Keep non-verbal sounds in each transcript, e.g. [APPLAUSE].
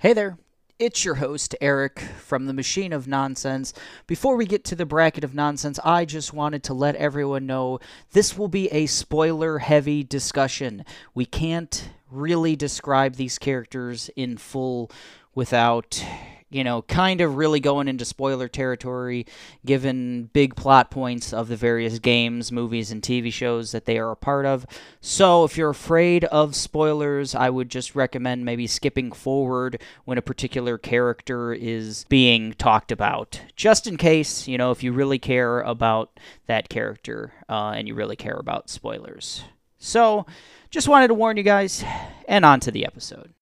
Hey there. It's your host, Eric, from the Machine of Nonsense. Before we get to the bracket of nonsense, I just wanted to let everyone know this will be a spoiler heavy discussion. We can't really describe these characters in full without you know, kind of really going into spoiler territory, given big plot points of the various games, movies, and TV shows that they are a part of. So, if you're afraid of spoilers, I would just recommend maybe skipping forward when a particular character is being talked about, just in case, you know, if you really care about that character uh, and you really care about spoilers. So, just wanted to warn you guys, and on to the episode.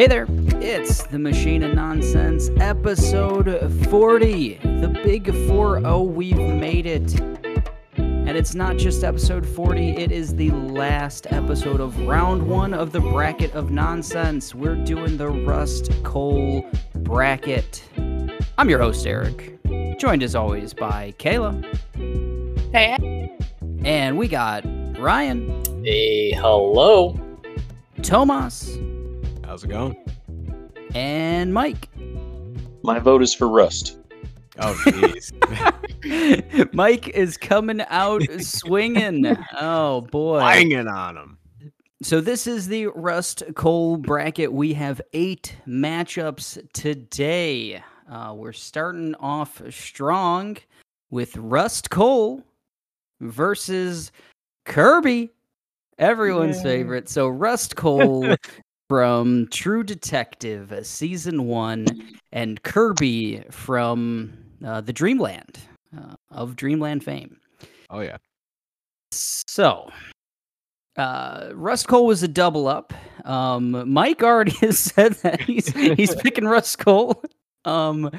Hey there, it's the Machine of Nonsense, episode 40. The big 4 0, we've made it. And it's not just episode 40, it is the last episode of round one of the bracket of nonsense. We're doing the Rust Cohle bracket. I'm your host, Eric, joined as always by Kayla. Hey. And we got Ryan. Hey, hello. Tomas. How's it going? And Mike. My vote is for Rust. Oh, jeez. [LAUGHS] [LAUGHS] Mike is coming out swinging. [LAUGHS] Oh boy, Banging on him. So this is the Rust Cohle bracket. We have eight matchups today. Uh, we're starting off strong with Rust Cohle versus Kirby, everyone's Yay. favorite. So Rust Cohle from True Detective season one, and Kirby from uh, the Dreamland uh, of Dreamland fame. Oh yeah. So, uh, Rust Cohle was a double up. Um, Mike already [LAUGHS] has said that he's he's picking Rust Cohle. Um,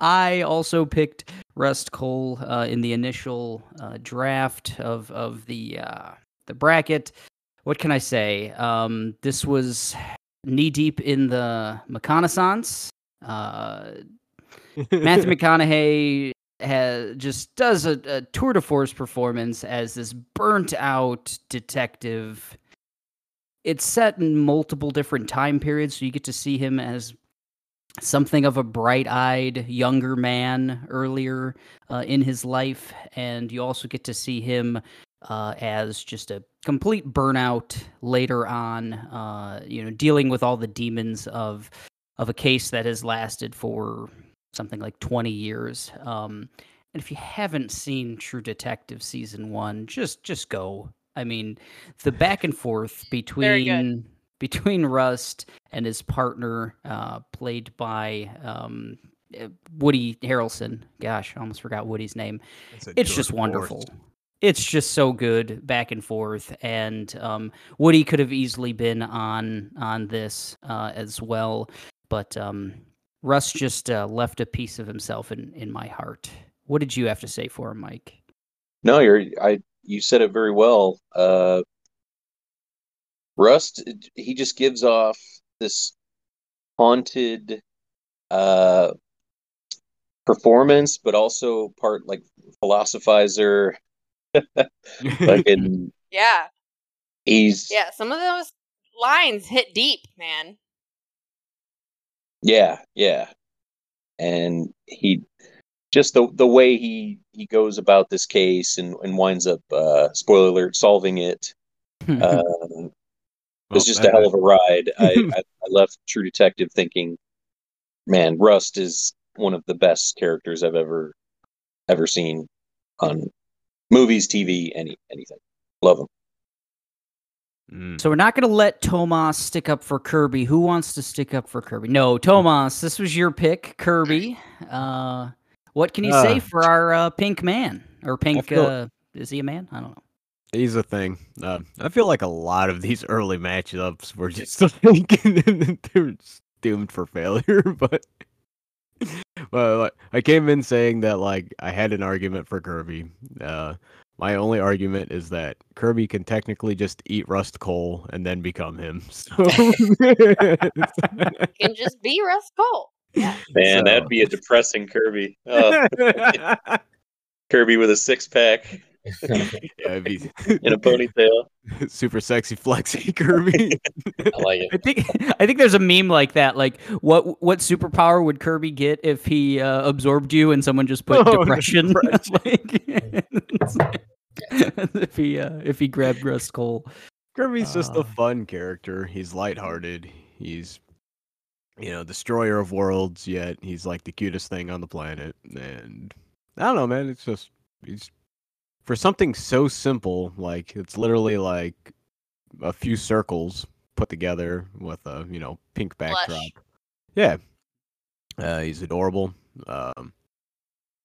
I also picked Rust Cohle uh, in the initial uh, draft of of the uh, the bracket. What can I say? Um, this was knee deep in the McConaissance. Uh, [LAUGHS] Matthew McConaughey has just does a, a tour de force performance as this burnt out detective. It's set in multiple different time periods, so you get to see him as something of a bright-eyed younger man earlier uh, in his life, and you also get to see him uh, as just a complete burnout later on. Uh, you know, dealing with all the demons of of a case that has lasted for something like 20 years. Um, and if you haven't seen True Detective season one, just just go. I mean, the back and forth [LAUGHS] between between Rust and his partner, uh, played by um, uh, Woody Harrelson. Gosh, I almost forgot Woody's name. That's a It's just wonderful. force. It's just so good back and forth, and um, Woody could have easily been on on this uh, as well, but um, Russ just uh, left a piece of himself in in my heart. What did you have to say for him, Mike? No, you're I you said it very well. Uh Rust he just gives off this haunted uh performance, but also part like philosophizer. [LAUGHS] Like in Yeah. he's Yeah. Some of those lines hit deep, man. yeah, yeah. And he just the the way he he goes about this case and and winds up uh spoiler alert solving it. [LAUGHS] Uh It's Well, just a hell of a ride. I, [LAUGHS] I, I left True Detective thinking, man, Rust is one of the best characters I've ever ever seen on movies, TV, any anything. Love them. Mm. so we're not going to let Tomas stick up for Kirby. Who wants to stick up for Kirby? No, Tomas, this was your pick, Kirby. Uh, what can you say Uh, for our uh, pink man or pink? feel- Uh, is he a man? I don't know. He's a thing. Uh, I feel like a lot of these early matchups were just [LAUGHS] like [LAUGHS] they're doomed for failure. [LAUGHS] But well, like, I came in saying that like I had an argument for Kirby. Uh, My only argument is that Kirby can technically just eat Rust Cohle and then become him. [LAUGHS] So [LAUGHS] Can just be Rust Cohle. Yeah. Man, So- that'd be a depressing Kirby. Oh, [LAUGHS] Kirby with a six pack [LAUGHS] Yeah, it'd be [LAUGHS] and a ponytail. [LAUGHS] super sexy flexy Kirby. I like it. I think I think there's a meme like that. Like, what what superpower would Kirby get if he uh, absorbed you and someone just put Oh, depression? depression. like, if he uh, if he grabbed Rust Cohle. Kirby's just Uh. a fun character. He's lighthearted. He's you know, destroyer of worlds, yet he's like the cutest thing on the planet. And I don't know, man, it's just he's for something so simple, like it's literally like a few circles put together with a, you know, pink backdrop. Blush. Yeah. Uh, he's adorable. Um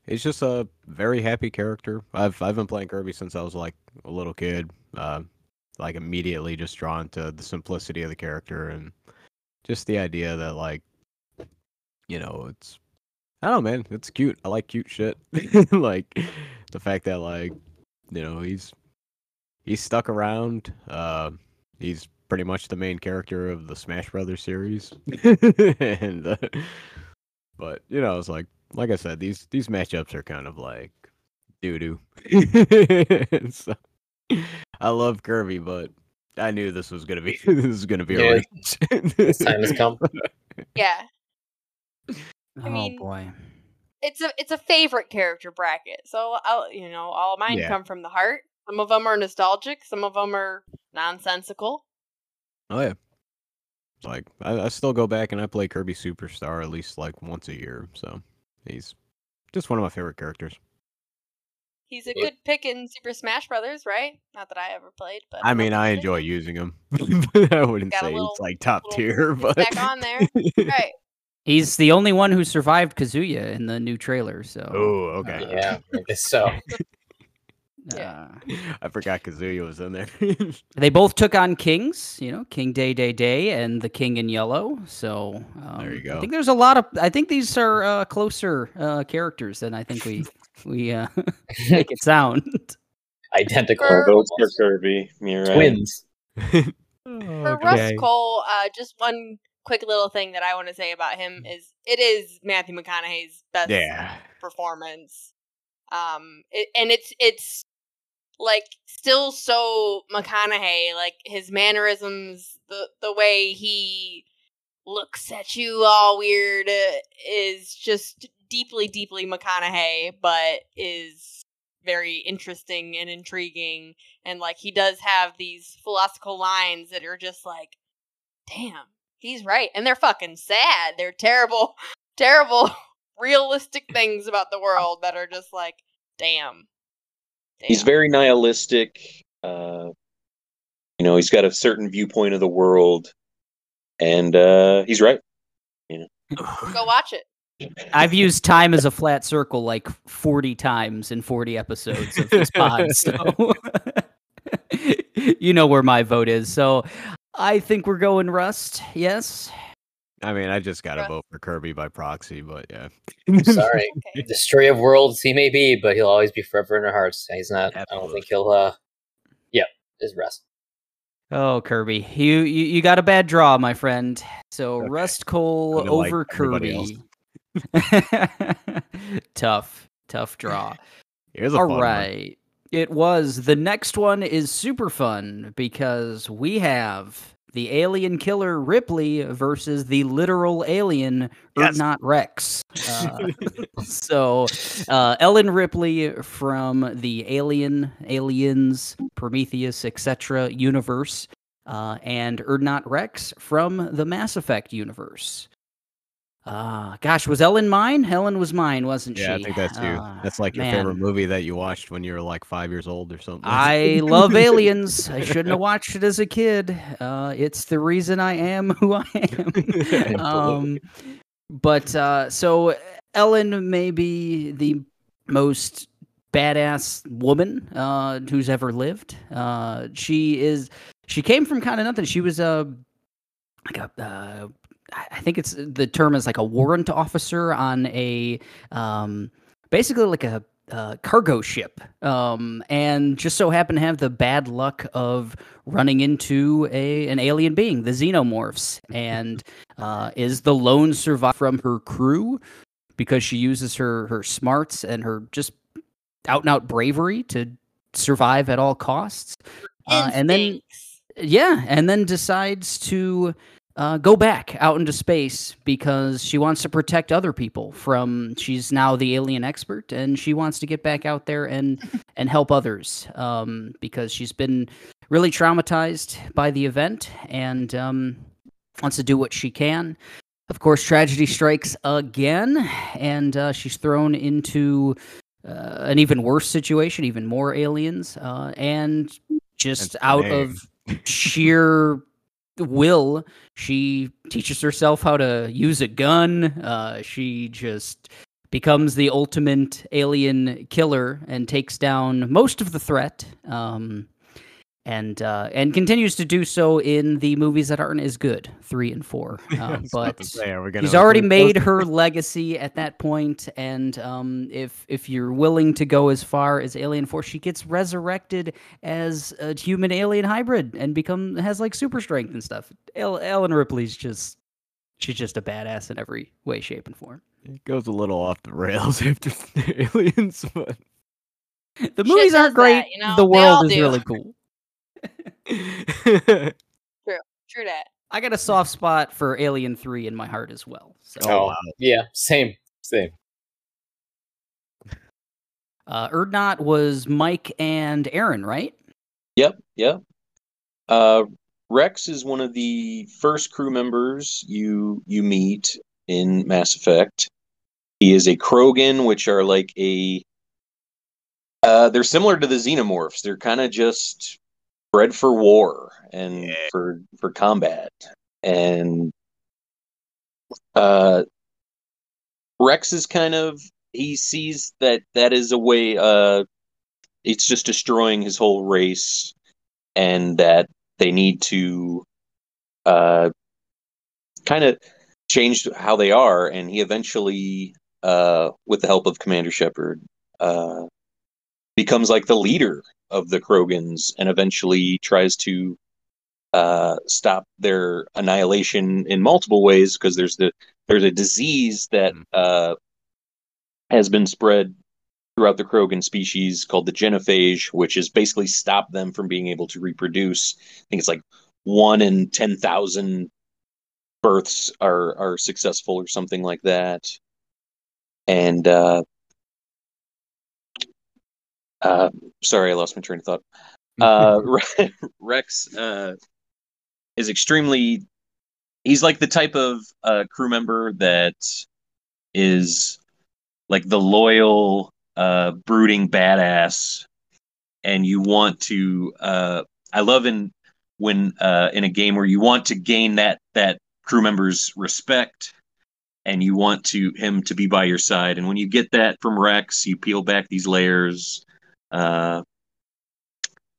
he's just a very happy character. I've I've been playing Kirby since I was like a little kid. Uh, like immediately just drawn to the simplicity of the character and just the idea that like you know it's I don't know man it's cute I like cute shit [LAUGHS] like the fact that like you know he's he's stuck around uh he's pretty much the main character of the Smash Brothers series [LAUGHS] [LAUGHS] and uh, but you know it's like like I said these these matchups are kind of like doo doo [LAUGHS] so I love Kirby, but I knew this was gonna be this is gonna be a Yeah. This time has come. Yeah. Oh mean, boy. It's a it's a favorite character bracket. So I'll you know, all mine Yeah. come from the heart. Some of them are nostalgic, some of them are nonsensical. oh yeah, like I, I still go back and I play Kirby Superstar at least like once a year. So he's just one of my favorite characters. He's a Yeah. good pick in Super Smash Brothers, right? Not that I ever played, but I mean, I enjoy using him. [LAUGHS] I wouldn't say little- it's like top little tier, [LAUGHS] but Back on there, right? He's the only one who survived Kazuya in the new trailer. So oh, okay. Uh, Yeah, I guess so. [LAUGHS] [LAUGHS] Yeah. uh, I forgot Kazuya was in there. [LAUGHS] they both took on kings. You know, King Dedede and the King in Yellow. So um, There you go. I think there's a lot of. I think these are uh, closer uh, characters than I think we we uh, make it sound. Identical For- Votes for Kirby. You're right. twins. For Russ Cohle, uh, just one quick little thing that I want to say about him is it is Matthew McConaughey's best Yeah. performance. Um, it, and it's it's like still so McConaughey, like his mannerisms, the the way he looks at you all weird uh, is just deeply, deeply McConaughey, but is very interesting and intriguing. And like he does have these philosophical lines that are just like, damn, he's right. And they're fucking sad. They're terrible, [LAUGHS] terrible, [LAUGHS] realistic things about the world that are just like, damn. damn. He's very nihilistic. Uh, you know, he's got a certain viewpoint of the world, and uh, he's right. [SIGHS] Go watch it. I've used time as a flat circle like 40 times in 40 episodes of this pod. So [LAUGHS] you know where my vote is. So I think we're going Rust. Yes. I mean, I just gotta vote for Kirby by proxy, but yeah. Sorry. Okay. [LAUGHS] Destroyer of worlds he may be, but he'll always be forever in our hearts. He's not. I don't think he'll. uh Yeah, is Rust. Oh, Kirby, you you, you got a bad draw, my friend. So Okay. Rust Cohle Kinda like over Kirby. [LAUGHS] tough, tough draw. [LAUGHS] Here's a All fun one. right. It was. The next one is super fun because we have the alien killer Ripley versus the literal alien Yes. not Wrex. [LAUGHS] Uh, [LAUGHS] so, uh, Ellen Ripley from the Alien, Aliens, Prometheus, etc. universe, uh, and Urdnot Wrex from the Mass Effect universe. Uh, gosh, was Ellen mine? Ellen was mine, wasn't she? Yeah, I think that's you. Uh, that's like your man. favorite movie that you watched when you were like five years old or something. I love aliens. I shouldn't have watched it as a kid. Uh, it's the reason I am who I am. [LAUGHS] um, but uh, so Ellen may be the most badass woman uh, who's ever lived. Uh, she is. She came from kind of nothing. She was a like a. Uh, I think it's the term is like a warrant officer on a um, basically like a uh, cargo ship, um, and just so happened to have the bad luck of running into a an alien being, the xenomorphs, and uh, is the lone survivor from her crew because she uses her her smarts and her just out and out bravery to survive at all costs. Uh, and then yeah, and then decides to uh, go back out into space because she wants to protect other people from. She's now the alien expert, and she wants to get back out there and [LAUGHS] and help others um, because she's been really traumatized by the event and um, wants to do what she can. Of course, tragedy strikes again, and uh, she's thrown into uh, an even worse situation, even more aliens, uh, and just And out of sheer will, she teaches herself how to use a gun. Uh, she just becomes the ultimate alien killer and takes down most of the threat. Um, and uh, and continues to do so in the movies that aren't as good, three and four. [LAUGHS] Uh, I was about but to say, are She's already made her [LAUGHS] legacy at that point, and um, if if you're willing to go as far as Alien Four, she gets resurrected as a human alien hybrid and become has like super strength and stuff. El- Ellen Ripley's just she's just a badass in every way, shape, and form. It goes a little off the rails [LAUGHS] after the aliens, but The movies aren't great. that, you know? The world is do. really cool. [LAUGHS] True True that. I got a soft spot for Alien Three in my heart as well. So, Oh, wow. yeah, same, same. uh, Urdnot was Mike and Aaron, right? Yep, yep. Uh, Wrex is one of the first crew members you you meet in Mass Effect. He is a Krogan, which are like a uh, they're similar to the Xenomorphs. They're kind of just bred for war and Yeah. for for combat. And uh, Wrex is kind of he sees that that is a way. Uh, it's just destroying his whole race and that they need to uh, kind of change how they are. And he eventually, uh, with the help of Commander Shepard, uh, becomes like the leader of the Krogans and eventually tries to uh, stop their annihilation in multiple ways because there's the there's a disease that Mm. uh, has been spread throughout the Krogan species called the genophage, which has basically stopped them from being able to reproduce. I think it's like one in ten thousand births are are successful or something like that. And uh, uh, sorry, I lost my train of thought. [LAUGHS] Uh, Wrex uh, is extremely. He's like the type of uh, crew member that is like the loyal, uh, brooding badass, and you want to. Uh, I love in when uh, in a game where you want to gain that that crew member's respect, and you want to him to be by your side. And when you get that from Wrex, you peel back these layers. Uh,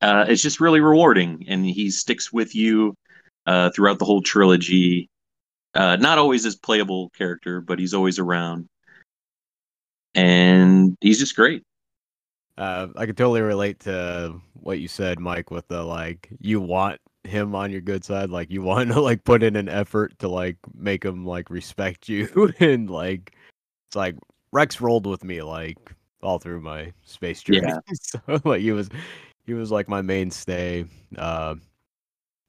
uh, it's just really rewarding, and he sticks with you uh, throughout the whole trilogy. Uh, not always as playable character, but he's always around, and he's just great. Uh, I could totally relate to what you said, Mike, with the like you want him on your good side, like you [LAUGHS] want to like put in an effort to like make him like respect you, [LAUGHS] and like it's like Wrex rolled with me like all through my space journey. Yeah. [LAUGHS] so like he was he was like my mainstay. Uh,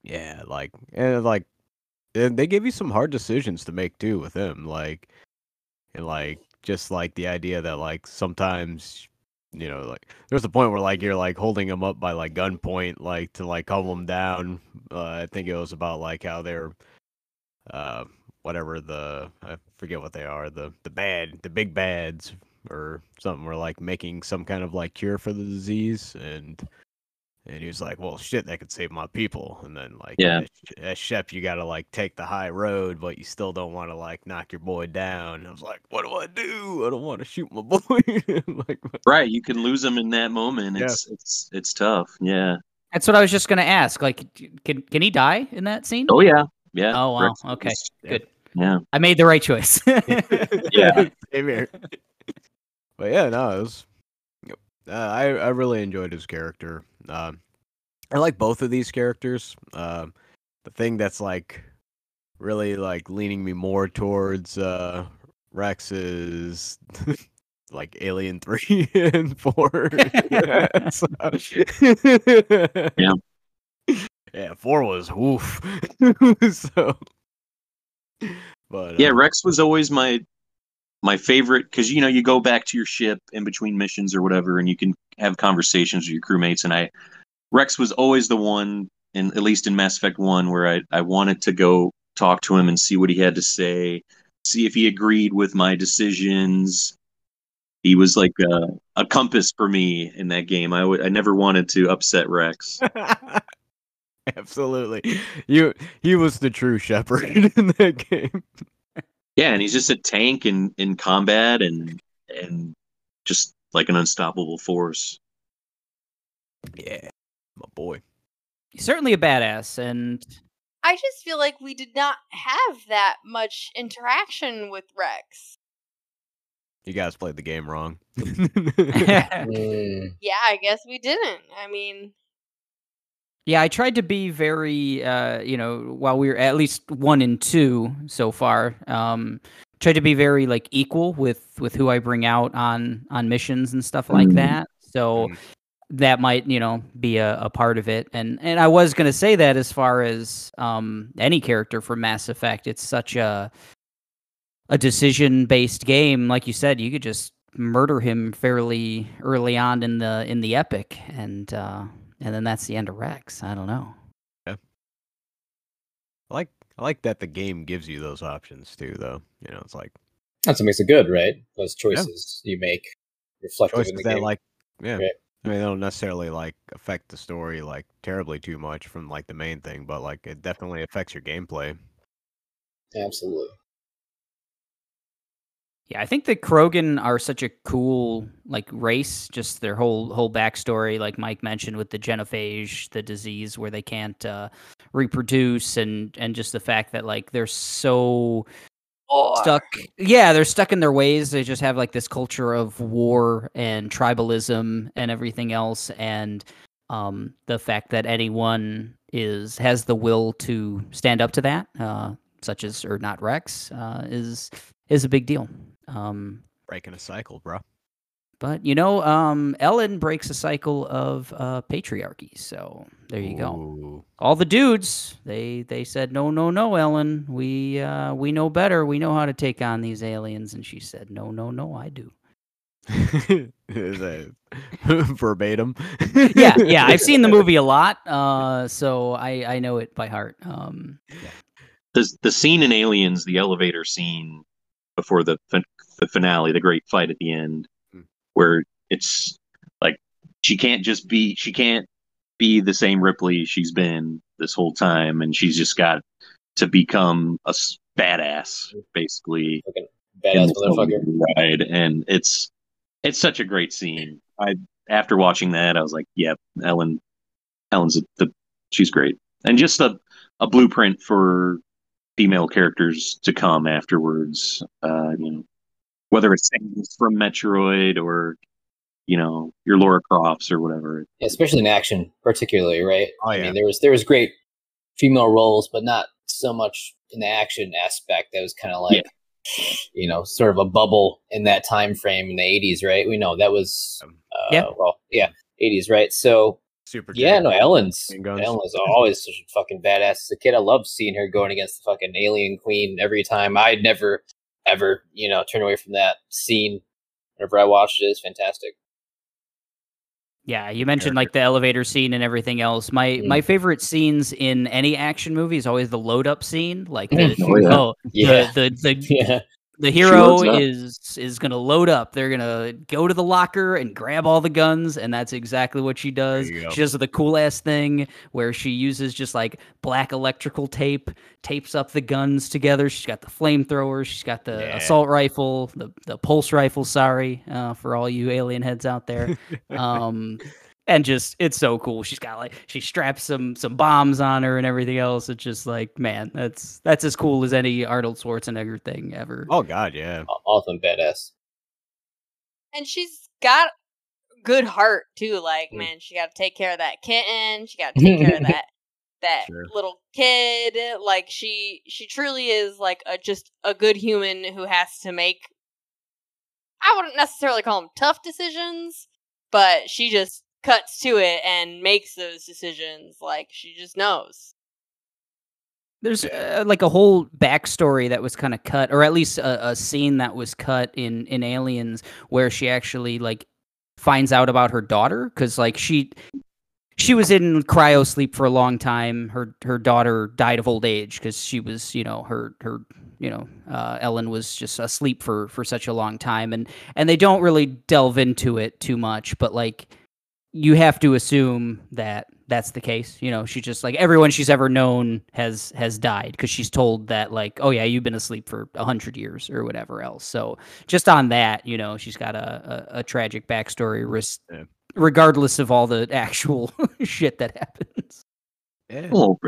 yeah, like and like and they gave you some hard decisions to make too with him, like and like just like the idea that like sometimes you know like there's a point where like you're like holding him up by like gunpoint like to like calm him down uh, i think it was about like how they're uh whatever the i forget what they are the the bad the big bads or something were like making some kind of like cure for the disease and and he was like well shit that could save my people and then like Yeah. as, as shep you gotta like take the high road but you still don't want to like knock your boy down i was like what do i do i don't want to shoot my [LAUGHS] boy like Right, you can lose him in that moment. Yeah. It's it's it's tough. Yeah. That's what I was just gonna ask. Like, can can he die in that scene? Oh yeah. Yeah. Oh, wow. Wrex Okay. is- Good. Yeah. I made the right choice. [LAUGHS] Yeah. [LAUGHS] Same here. But yeah, no, it was uh, I I really enjoyed his character. Um, I like both of these characters. Um, the thing that's like really like leaning me more towards uh, Wrex is [LAUGHS] like Alien [LAUGHS] Three and Four. So- [LAUGHS] Yeah. yeah, Four was woof. so, but Yeah, uh, Wrex was always my my favorite because you know you go back to your ship in between missions or whatever, and you can have conversations with your crewmates. And I, Wrex was always the one, and at least in Mass Effect One, where I I wanted to go talk to him and see what he had to say, see if he agreed with my decisions. He was like a, a compass for me in that game. I would I never wanted to upset Wrex. [LAUGHS] Absolutely. You he was the true Shepard [LAUGHS] in that game. Yeah, and he's just a tank in in combat and and just like an unstoppable force. Yeah. My boy. He's certainly a badass, and I just feel like we did not have that much interaction with Wrex. You guys played the game wrong. [LAUGHS] [LAUGHS] Yeah, I guess we didn't. I mean, Yeah, I tried to be very, uh, you know, while we were at least one and two so far, um, tried to be very like equal with with who I bring out on on missions and stuff like Mm. that. So Mm. that might, you know, be a, a part of it. And and I was gonna say that as far as um any character from Mass Effect, it's such a a decision based game. Like you said, you could just murder him fairly early on in the in the epic, and uh, and then that's the end of Wrex. I don't know. Yeah. I like I like that the game gives you those options too though. You know, it's like that's what makes it good, right? Those choices you make reflective choices in the that game. like yeah. Right. I mean, they don't necessarily like affect the story like terribly too much from like the main thing, but like it definitely affects your gameplay. Absolutely. Yeah, I think the Krogan are such a cool like race. Just their whole whole backstory, like Mike mentioned, with the genophage, the disease where they can't uh, reproduce, and and just the fact that like they're so stuck yeah they're stuck in their ways. They just have like this culture of war and tribalism and everything else. And um the fact that anyone is has the will to stand up to that uh such as Urdnot Wrex uh is is a big deal um Breaking a cycle, bro. but you know um ellen breaks a cycle of uh patriarchy so there you go Ooh. all the dudes they they said no no no ellen we uh we know better we know how to take on these aliens and she said no no no i do [LAUGHS] Is that [LAUGHS] verbatim? [LAUGHS] yeah yeah i've seen the movie a lot uh so i i know it by heart um yeah. the the scene in Aliens, the elevator scene before the fin- the finale, the great fight at the end, Hmm. where it's like she can't just be she can't be the same Ripley she's been this whole time, and she's just got to become a s- badass, basically. Fucking in badass motherfucker. ride, and it's it's such a great scene. I after watching that, I was like, "Yeah, Ellen, Ellen's a, the she's great," and just a a blueprint for female characters to come afterwards. Uh, you know, whether it's Samus from Metroid or you know your Lara Crofts or whatever. Yeah, especially in action, particularly, right? Oh, I mean, there was there was great female roles, but not so much in the action aspect. That was kind of like, you know, sort of a bubble in that time frame in the '80s, right? We know that was, Um, uh, Yeah. well, yeah, '80s, right? So Super. yeah, no, Ellen's Machine guns. Ellen was [LAUGHS] always such a fucking badass as a kid. I loved seeing her going against the fucking alien queen every time. I'd never ever, you know, turn away from that scene whenever I watched it. It's fantastic. yeah you mentioned like the elevator scene and everything else my Mm. my favorite scenes in any action movie is always the load up scene like [LAUGHS] the, Oh, yeah. oh Yeah. the, the the [LAUGHS] Yeah. The hero is is gonna load up. They're gonna go to the locker and grab all the guns, and that's exactly what she does. She does the cool ass thing where she uses just like black electrical tape, tapes up the guns together. She's got the flamethrower, she's got the Yeah. assault rifle, the the pulse rifle. Sorry, uh, for all you alien heads out there. [LAUGHS] um, and just it's so cool. She's got like she straps some some bombs on her and everything else. It's just like man, that's that's as cool as any Arnold Schwarzenegger thing ever. Oh God, yeah. Awesome badass. and she's got good heart too. Like, Mm. man, she got to take care of that kitten. She got to take care of that [LAUGHS] that Sure. little kid. Like, she she truly is like a just a good human who has to make. I wouldn't necessarily call them tough decisions, but she just cuts to it and makes those decisions. Like she just knows. There's uh, like a whole backstory that was kind of cut, or at least a, a scene that was cut in in Aliens, where she actually like finds out about her daughter because like she she was in cryo sleep for a long time. Her her daughter died of old age because she was you know her her you know uh, Ellen was just asleep for for such a long time, and and they don't really delve into it too much, but like you have to assume that that's the case. You know, she just like everyone she's ever known has has died because she's told that like, oh yeah, you've been asleep for a hundred years or whatever else. So just on that, you know, she's got a a, a tragic backstory, res- Yeah. regardless of all the actual [LAUGHS] shit that happens. Yeah. Oh,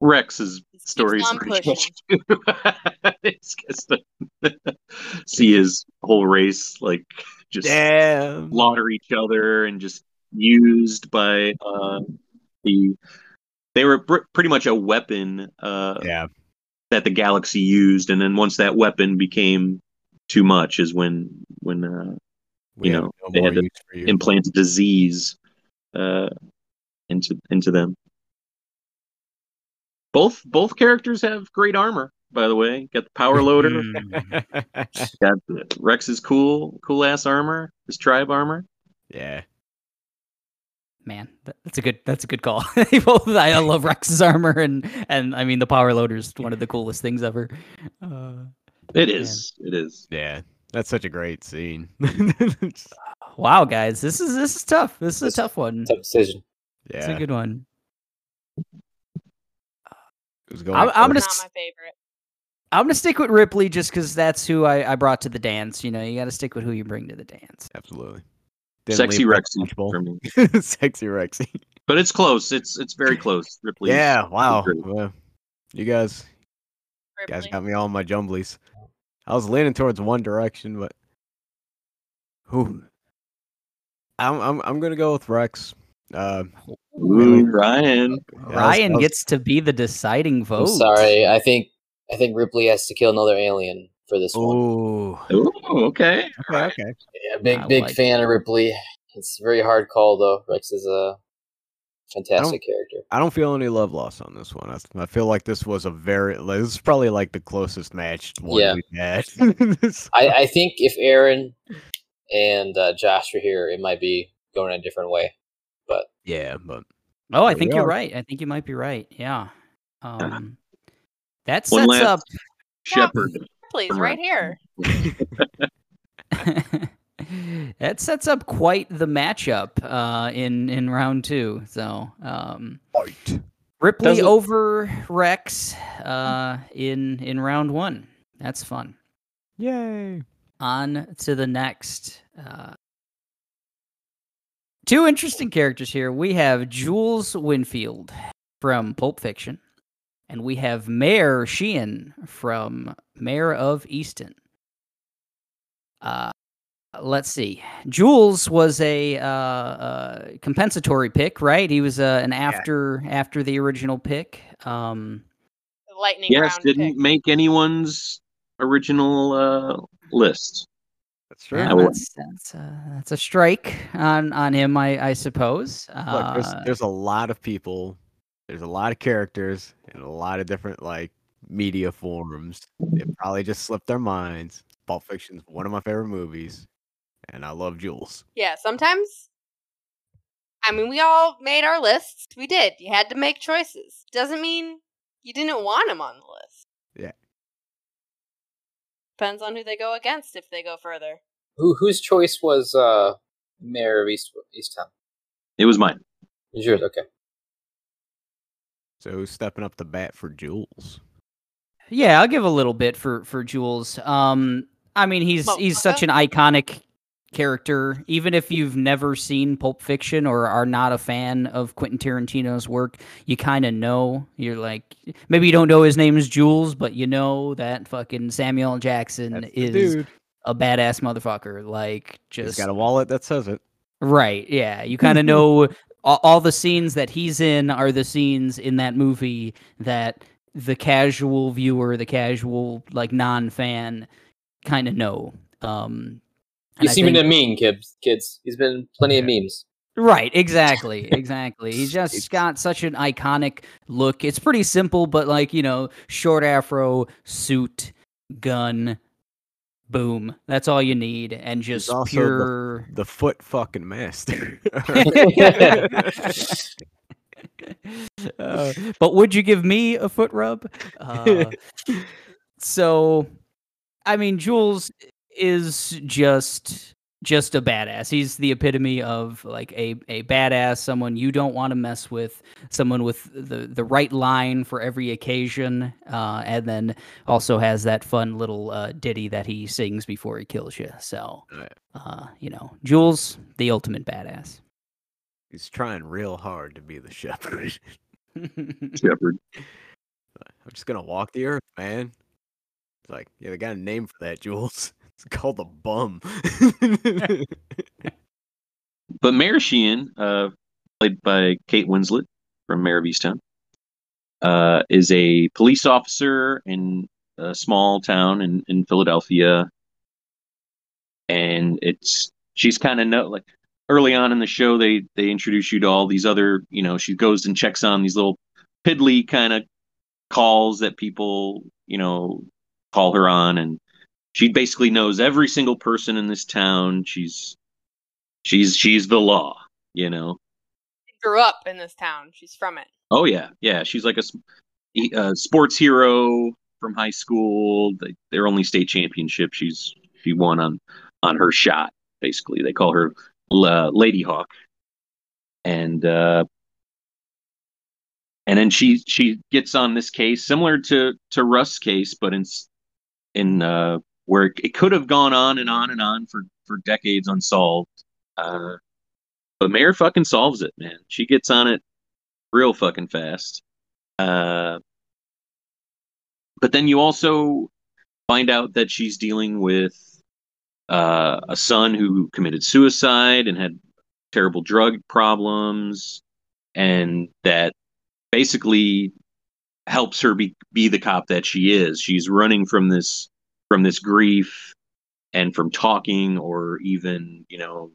Wrex's Just story keeps is on pretty pushing. good. [LAUGHS] [LAUGHS] it's just to see his whole race like just Damn. slaughter each other and just used by uh, the. They were pr- pretty much a weapon uh, Yeah. that the galaxy used, and then once that weapon became too much, is when when uh, We you know, no they had to use for you. implant a disease uh, into into them. Both both characters have great armor, by the way. Got the power loader. Mm. got Wrex's cool cool ass armor, his tribe armor. yeah. Man, that's a good that's a good call. [LAUGHS] Both- I I love Wrex's armor and and I mean the power loader is one of the coolest things ever. Uh, It is. It is. Yeah. That's such a great scene. [LAUGHS] wow, guys, this is this is tough. This is This- a tough one. Tough decision. It's a good one. Who's going I'm- I'm gonna Not my favorite. I'm gonna stick with Ripley just because that's who I, I brought to the dance. You know, you got to stick with who you bring to the dance. Absolutely. Sexy leave Rexy much for me. [LAUGHS] Sexy Rexy. But it's close. It's it's very close. Ripley. Yeah, wow. Well, you guys guys got me all my jumblies. I was leaning towards one direction, but who? I'm I'm I'm gonna go with Wrex. Uh, Ooh, Ryan. I was- Ryan was- gets to be the deciding vote. I'm sorry. I think I think Ripley has to kill another alien for this one. Ooh. Ooh, okay. Okay. Okay. Yeah, big I big like fan of Ripley. It's a very hard call though. Wrex is a fantastic character. I don't feel any love loss on this one. I, I feel like this was a very. Like, this is probably like the closest matched one Yeah. we've had. [LAUGHS] I, I think if Aaron and uh, Josh were here, it might be going a different way. But yeah, but Oh, I think you're are. right. I think you might be right. Yeah. Um, that One sets last- Shepherd. Ripley's From right here. [LAUGHS] [LAUGHS] that sets up quite the matchup uh, in in round two. So um, fight. Ripley Doesn't- over Wrex uh, in in round one. That's fun. Yay! on to the next. Uh, two interesting characters here. We have Jules Winfield from Pulp Fiction, and we have Mare Sheehan from Mare of Easttown. Uh, let's see. Jules was a uh, uh, compensatory pick, right? He was uh, an after after the original pick. Um, lightning Yes, round didn't pick. make anyone's original uh, list. That's true. yeah, that's that's, uh, that's a strike on on him, I I suppose. Look, there's Uh, there's a lot of people, there's a lot of characters, and a lot of different like media forms. It probably just slipped their minds. Pulp Fiction's one of my favorite movies, and I love Jules. Yeah, sometimes. I mean, we all made our lists. We did. You had to make choices. Doesn't mean you didn't want him on the list. Yeah. Depends on who they go against if they go further. who whose choice was uh, Mare of East Easttown? It was mine. It's yours. Okay. So who's stepping up the bat for Jules? Yeah, I'll give a little bit for for Jules. Um, I mean, he's he's such an iconic character. Even if you've never seen Pulp Fiction or are not a fan of Quentin Tarantino's work, you kind of know. You're like, maybe you don't know his name is Jules, but you know that fucking Samuel Jackson is dude. a badass motherfucker. Like, He's just got a wallet that says it. Right. Yeah. You kind of [LAUGHS] know all, all the scenes that he's in are the scenes in that movie that the casual viewer, the casual like non-fan, kind of know. Um, and You I see him in a think- meme, kids. Kids, he's been plenty of memes. Right, exactly, [LAUGHS] exactly. He's just got such an iconic look. It's pretty simple, but like you know, short afro, suit, gun, boom. That's all you need, and just also the- pure. The foot fucking master. [LAUGHS] Uh, but would you give me a foot rub? Uh, [LAUGHS] so, I mean, Jules is just just a badass. He's the epitome of like a a badass, someone you don't want to mess with, someone with the the right line for every occasion, uh, and then also has that fun little uh, ditty that he sings before he kills you. So, uh, you know, Jules, the ultimate badass. He's trying real hard to be the shepherd. [LAUGHS] Shepard. I'm just gonna walk the earth, man. It's like, yeah, they got a name for that, Jules. It's called the bum. [LAUGHS] But Mare Sheehan, uh, played by Kate Winslet from Mare of Easttown, uh, is a police officer in a small town in, in Philadelphia. And it's she's kind of no like early on in the show they they introduce you to all these other you know she goes and checks on these little piddly kind of calls that people you know call her on and she basically knows every single person in this town. She's she's she's the law you know? She grew up in this town. She's from it. oh yeah. Yeah she's like a sports hero from high school. They, their only state championship. She's she won on on her shot basically. They call her uh, lady hawk. And uh and then she she gets on this case similar to to Russ' case but in in uh where it, could have gone on and on and on for for decades unsolved. Uh but Mare fucking solves it man. She gets on it real fucking fast. Uh but then you also find out that she's dealing with uh, a son who committed suicide and had terrible drug problems, and that basically helps her be be the cop that she is. She's running from this from this grief and from talking or even you know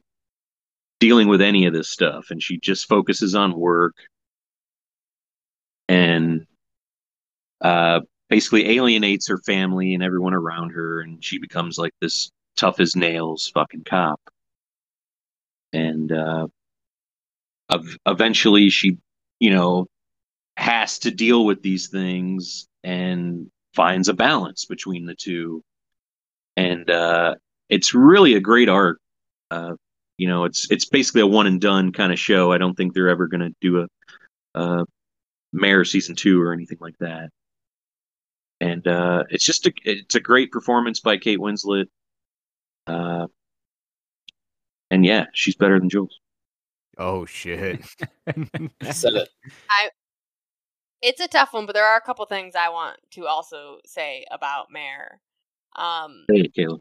dealing with any of this stuff, and she just focuses on work and uh, basically alienates her family and everyone around her, and she becomes like this tough as nails fucking cop. And uh, ev- eventually, she, you know, has to deal with these things. And finds a balance between the two. And uh, it's really a great arc. Uh, you know, it's it's basically a one and done kind of show. I don't think they're ever going to do a, a Mare season two or anything like that and uh, it's just a it's a great performance by Kate Winslet. Uh, and yeah, she's better than Jules. oh shit. [LAUGHS] Said it. It's a tough one, but there are a couple things I want to also say about Mare. Um, Hey, Caleb.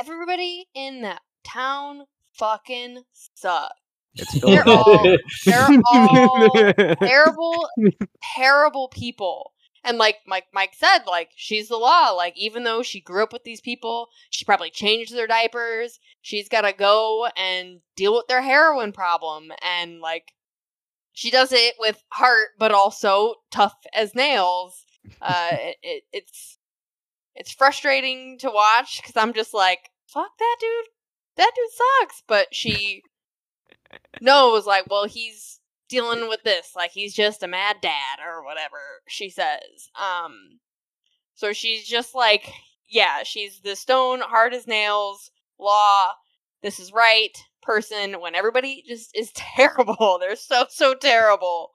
everybody in that town fucking sucks. It's They're all they're [LAUGHS] all terrible, terrible people. And like Mike Mike said, like she's the law. Like even though she grew up with these people, she probably changed their diapers. She's got to go and deal with their heroin problem, and like she does it with heart, but also tough as nails. Uh, [LAUGHS] it, it, it's it's frustrating to watch because I'm just like, fuck that dude. That dude sucks. But she [LAUGHS] knows, like, well, he's dealing with this. Like, he's just a mad dad or whatever she says. Um, so she's just like, yeah, she's the stone, hard as nails, law, this is right person when everybody just is [LAUGHS] terrible. They're so, so terrible.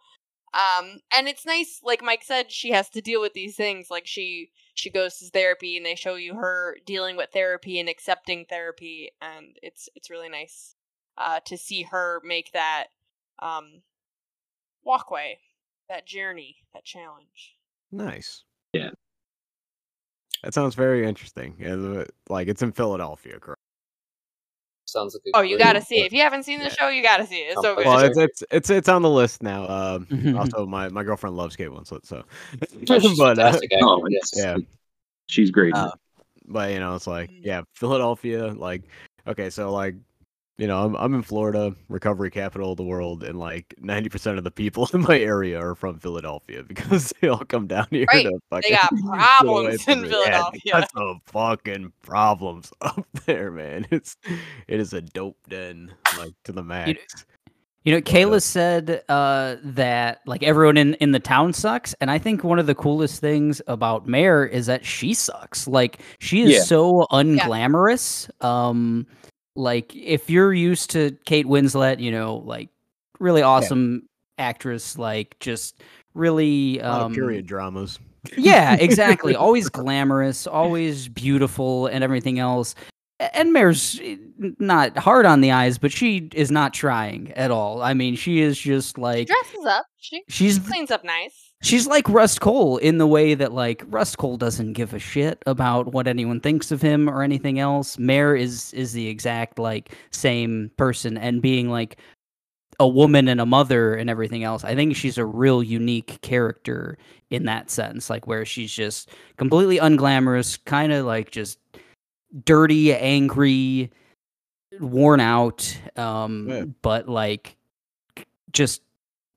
Um, and it's nice, like Mike said, she has to deal with these things. Like she she goes to therapy and they show you her dealing with therapy and accepting therapy and it's it's really nice uh to see her make that um walkway, that journey, that challenge. nice. Yeah. That sounds very interesting. Like it's in Philadelphia, correct? Sounds like a Oh, you gotta see it. If you haven't seen the Yeah. show, you gotta see it. It's so good. Well, it's, it's it's it's on the list now. Um, [LAUGHS] also, my my girlfriend loves Kate Winslet, so. [LAUGHS] Oh, she's but uh, Oh, yes. yeah, She's great. Uh, but you know, it's like yeah, Philadelphia. Like, okay, so like, you know, I'm I'm in Florida, recovery capital of the world, and like 90 percent of the people [LAUGHS] in my area are from Philadelphia because [LAUGHS] they all come down here Right. to fucking. [LAUGHS] They got problems in it. Yeah, Philadelphia. they got some fucking problems up there, man. It's it is a dope den, like to the max. You know, But, uh, Kayla said uh, that like everyone in, in the town sucks, and I think one of the coolest things about Mare is that she sucks. Like she is Yeah. so unglamorous. Um, like if you're used to Kate Winslet, you know, like really awesome actress, like just really A lot um, of period dramas. yeah, exactly. [LAUGHS] always glamorous, always beautiful, and everything else. A- And Mare's eh, not hard on the eyes, but she is not trying at all. I mean, she is just like dresses up. She she's cleans up nice. She's like Rust Cohle in the way that like Rust Cohle doesn't give a shit about what anyone thinks of him or anything else. Mare is is the exact like same person and being like a woman and a mother and everything else. I think she's a real unique character in that sense, like where she's just completely unglamorous, kind of like just dirty, angry, worn out, um, Yeah. but like just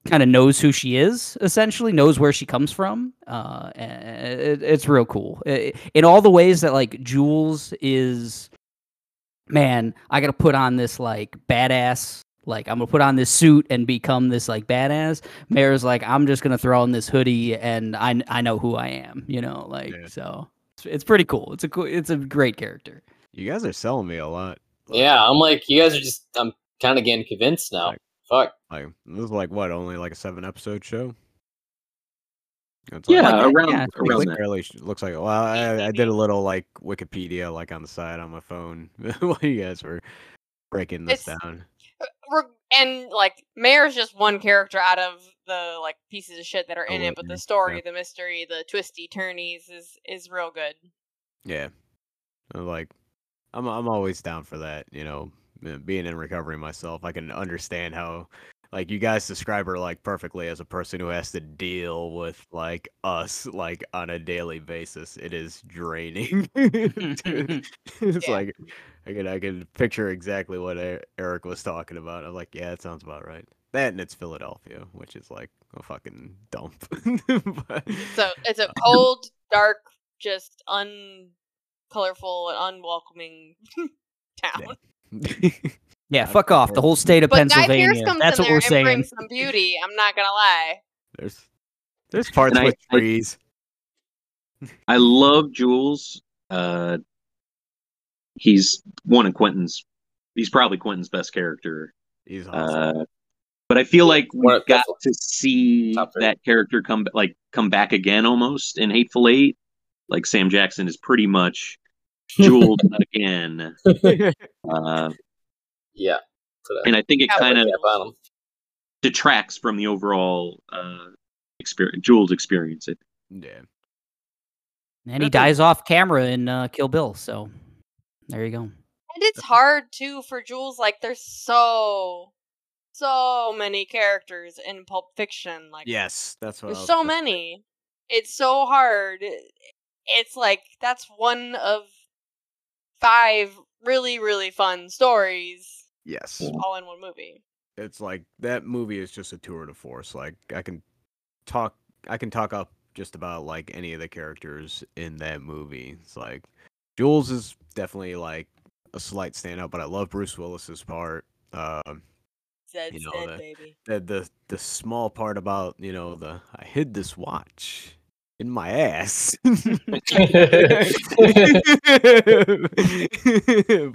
kind of knows who she is essentially knows where she comes from uh it, it's real cool I- in all the ways that like jules is man i gotta put on this like badass like i'm gonna put on this suit and become this like badass mare's like i'm just gonna throw on this hoodie and i i know who i am you know like Yeah. so it's, it's pretty cool it's a cool it's a great character You guys are selling me a lot. Yeah, I'm like, you guys are just. I'm kind of getting convinced now. Like- Fuck. Like this is like what only like a seven episode show. It's yeah, like around yeah, it's around Like that. barely looks like well I, I did a little like Wikipedia like on the side on my phone [LAUGHS] while you guys were breaking this It's- down. And like Mare's just one character out of the like pieces of shit that are in it, but the story, yeah. the mystery, the twisty turnies is is real good. Yeah, Uh, like I'm I'm always down for that. You know, uh, Uh, being in recovery myself, I can understand how like you guys describe her like perfectly as a person who has to deal with like us like on a daily basis. It is draining. [LAUGHS] It's Yeah. like I can I can picture exactly what Eric was talking about. I'm like, yeah, that sounds about right. That and it's Philadelphia, which is like a fucking dump. [LAUGHS] But- So it's a [LAUGHS] cold, dark, just uncolorful and unwelcoming town. yeah I fuck off the whole state of But pennsylvania Pearce comes that's in what there we're saying brings some beauty. I'm not gonna lie. There's there's parts I- with I- trees. I love Jules. Uh, he's one of Quentin's. He's probably Quentin's best character. He's awesome. Uh, but I feel like One we've got to see that character come like come back again almost in Hateful Eight. Like Sam Jackson is pretty much Jules [LAUGHS] again, uh, Yeah. Put and I think it kind of cap on 'em. detracts from the overall uh, experience, Jules experience. It yeah. and he That's dies off camera in uh, kill bill so there you go And it's hard too for Jules. Like there's so so many characters in Pulp Fiction. Like Yes, that's what. I there's was so gonna say. many. It's so hard. It's like that's one of five really really fun stories Yes, all in one movie. it's like that movie is just a tour de force. Like I can talk, I can talk up just about like any of the characters in that movie. It's like Jules is definitely like a slight standout, but I love Bruce Willis's part. Um, Zed You know, said, the- baby. the the the small part about you know the I hid this watch in my ass. [LAUGHS]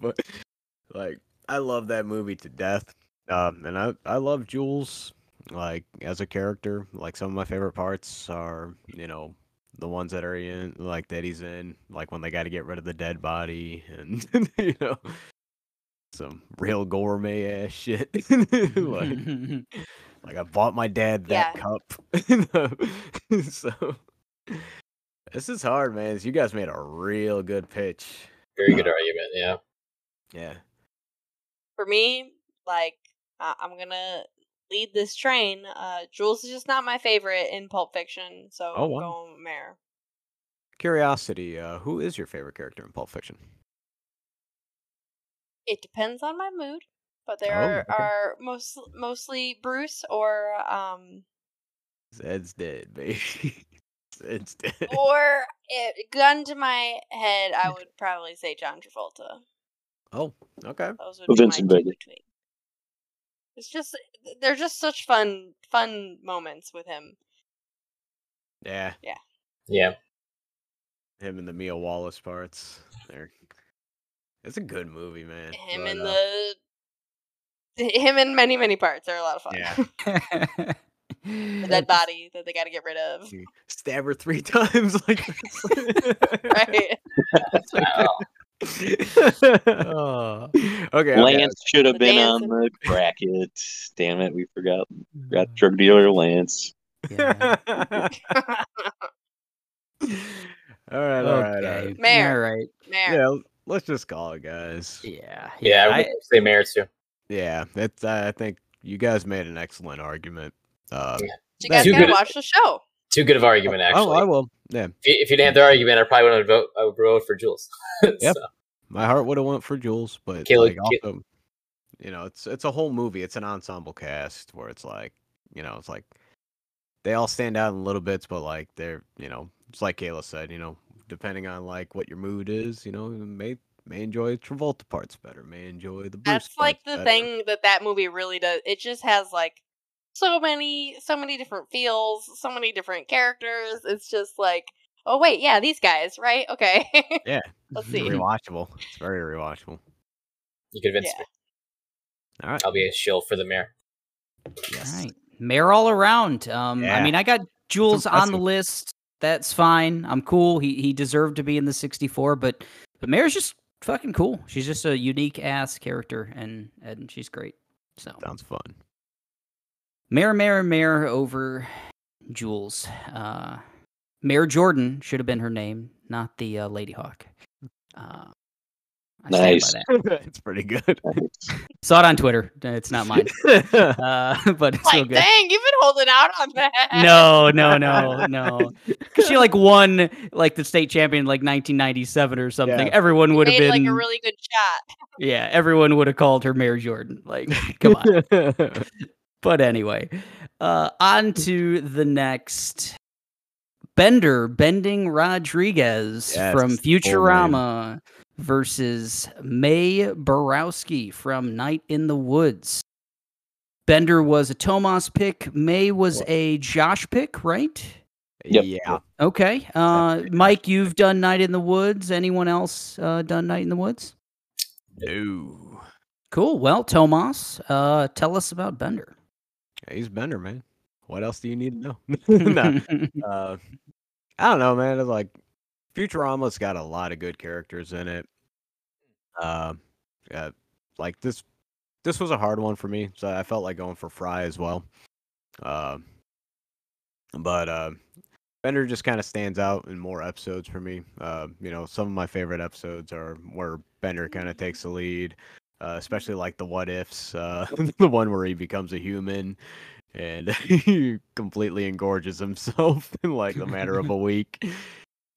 but like I love that movie to death. Um and I I love Jules like as a character. Like some of my favorite parts are, you know, the ones that are in like that he's in, like when they got to get rid of the dead body and [LAUGHS] you know some real gourmet ass shit. [LAUGHS] like like I bought my dad that Yeah. cup. so this is hard, man. You guys made a real good pitch. Very good argument. Yeah. Yeah. for me, like uh, I'm gonna lead this train. Uh, Jules is just not my favorite in Pulp Fiction, so Oh, I'm wow. going Mare. Curiosity, uh, who is your favorite character in Pulp Fiction? It depends on my mood, but there Oh, are, okay. are most mostly Bruce or um Zed's dead, baby. [LAUGHS] Zed's [LAUGHS] dead. or it, gun to my head, I [LAUGHS] would probably say John Travolta. Oh, okay. Those would Well, be Vincent my between. It's just they're just such fun fun moments with him. Yeah, Yeah. Yeah. Him and the Mia Wallace parts. There. It's a good movie, man. Him but, in uh, the [LAUGHS] him in many many parts are a lot of fun. Yeah. The dead body that they got to get rid of. you stab her three [LAUGHS] times like [LAUGHS] Right. [LAUGHS] Wow. oh. Okay. okay. Lance should have been dance on the bracket. Damn it, we forgot. Got drug dealer Lance. Yeah. all right, all right, all Okay. right. Mare. All right. Mare. Yeah, let's just call it, guys. Yeah. Yeah, I I, would say Mare too. Yeah, that's. I think you guys made an excellent argument. Uh, You guys gotta watch the show. Too good of argument, actually. oh, I will. Yeah, if, you, if you didn't have the argument, I probably wouldn't vote. I would vote for Jules. [LAUGHS] Yep. So, my heart would have went for Jules, but Caleb- like also, you know, it's it's a whole movie. It's an ensemble cast where it's like, you know, it's like they all stand out in little bits, but like they're, you know, it's like Kayla said, you know, depending on like what your mood is, you know, may may enjoy Travolta parts better, may enjoy the Bruce That's like the better. thing that that movie really does. It just has like so many, so many different feels, so many different characters. It's just like, oh wait, yeah, these guys, right? Okay. Yeah, [LAUGHS] Let's it's see. rewatchable. It's very rewatchable. you convinced Yeah. me. All right. I'll be a shill for the Mare. Yes. All right. Mare all around. Um, I mean, I got Jules on the list. That's fine. I'm cool. He he deserved to be in the 64, but but Mare's just fucking cool. She's just a unique ass character, and and she's great. So Sounds fun. Mare, Mare, Mare over Jules. Uh, Mare Jordan should have been her name, not the uh, Lady Hawk. Uh, I stand by Nice. [LAUGHS] it's pretty good. Saw it on Twitter. It's not mine, [LAUGHS] uh, [LAUGHS] but it's still like, good. dang, you've been holding out on that. No, no, no, no. 'Cause she like won like the state champion in, like 1997 or something. Yeah. Everyone would have been like a really good shot. yeah. Everyone would have called her Mare Jordan. Like, come on. But anyway, uh, on to the next. Bender, Bending Rodriguez Yes, from. Futurama versus Mae Borowski from Night in the Woods. Bender was a Tomas pick. Mae was a Josh pick, right? Yep. Yeah. Okay. Uh, Mike, you've done Night in the Woods. Anyone else uh, done Night in the Woods? No. Cool. Well, Tomas, uh, tell us about Bender. He's Bender, man. What else do you need to know? [LAUGHS] [LAUGHS] no. [LAUGHS] Uh, I don't know, man. It's like Futurama's got a lot of good characters in it. Uh, yeah, like this, this was a hard one for me, so I felt like going for Fry as well. Uh, but uh, Bender just kind of stands out in more episodes for me. Uh, you know, some of my favorite episodes are where Bender kind of takes the lead, uh, especially like the what ifs, uh, [LAUGHS] the one where he becomes a human and [LAUGHS] he completely engorges himself [LAUGHS] in like the matter of a week.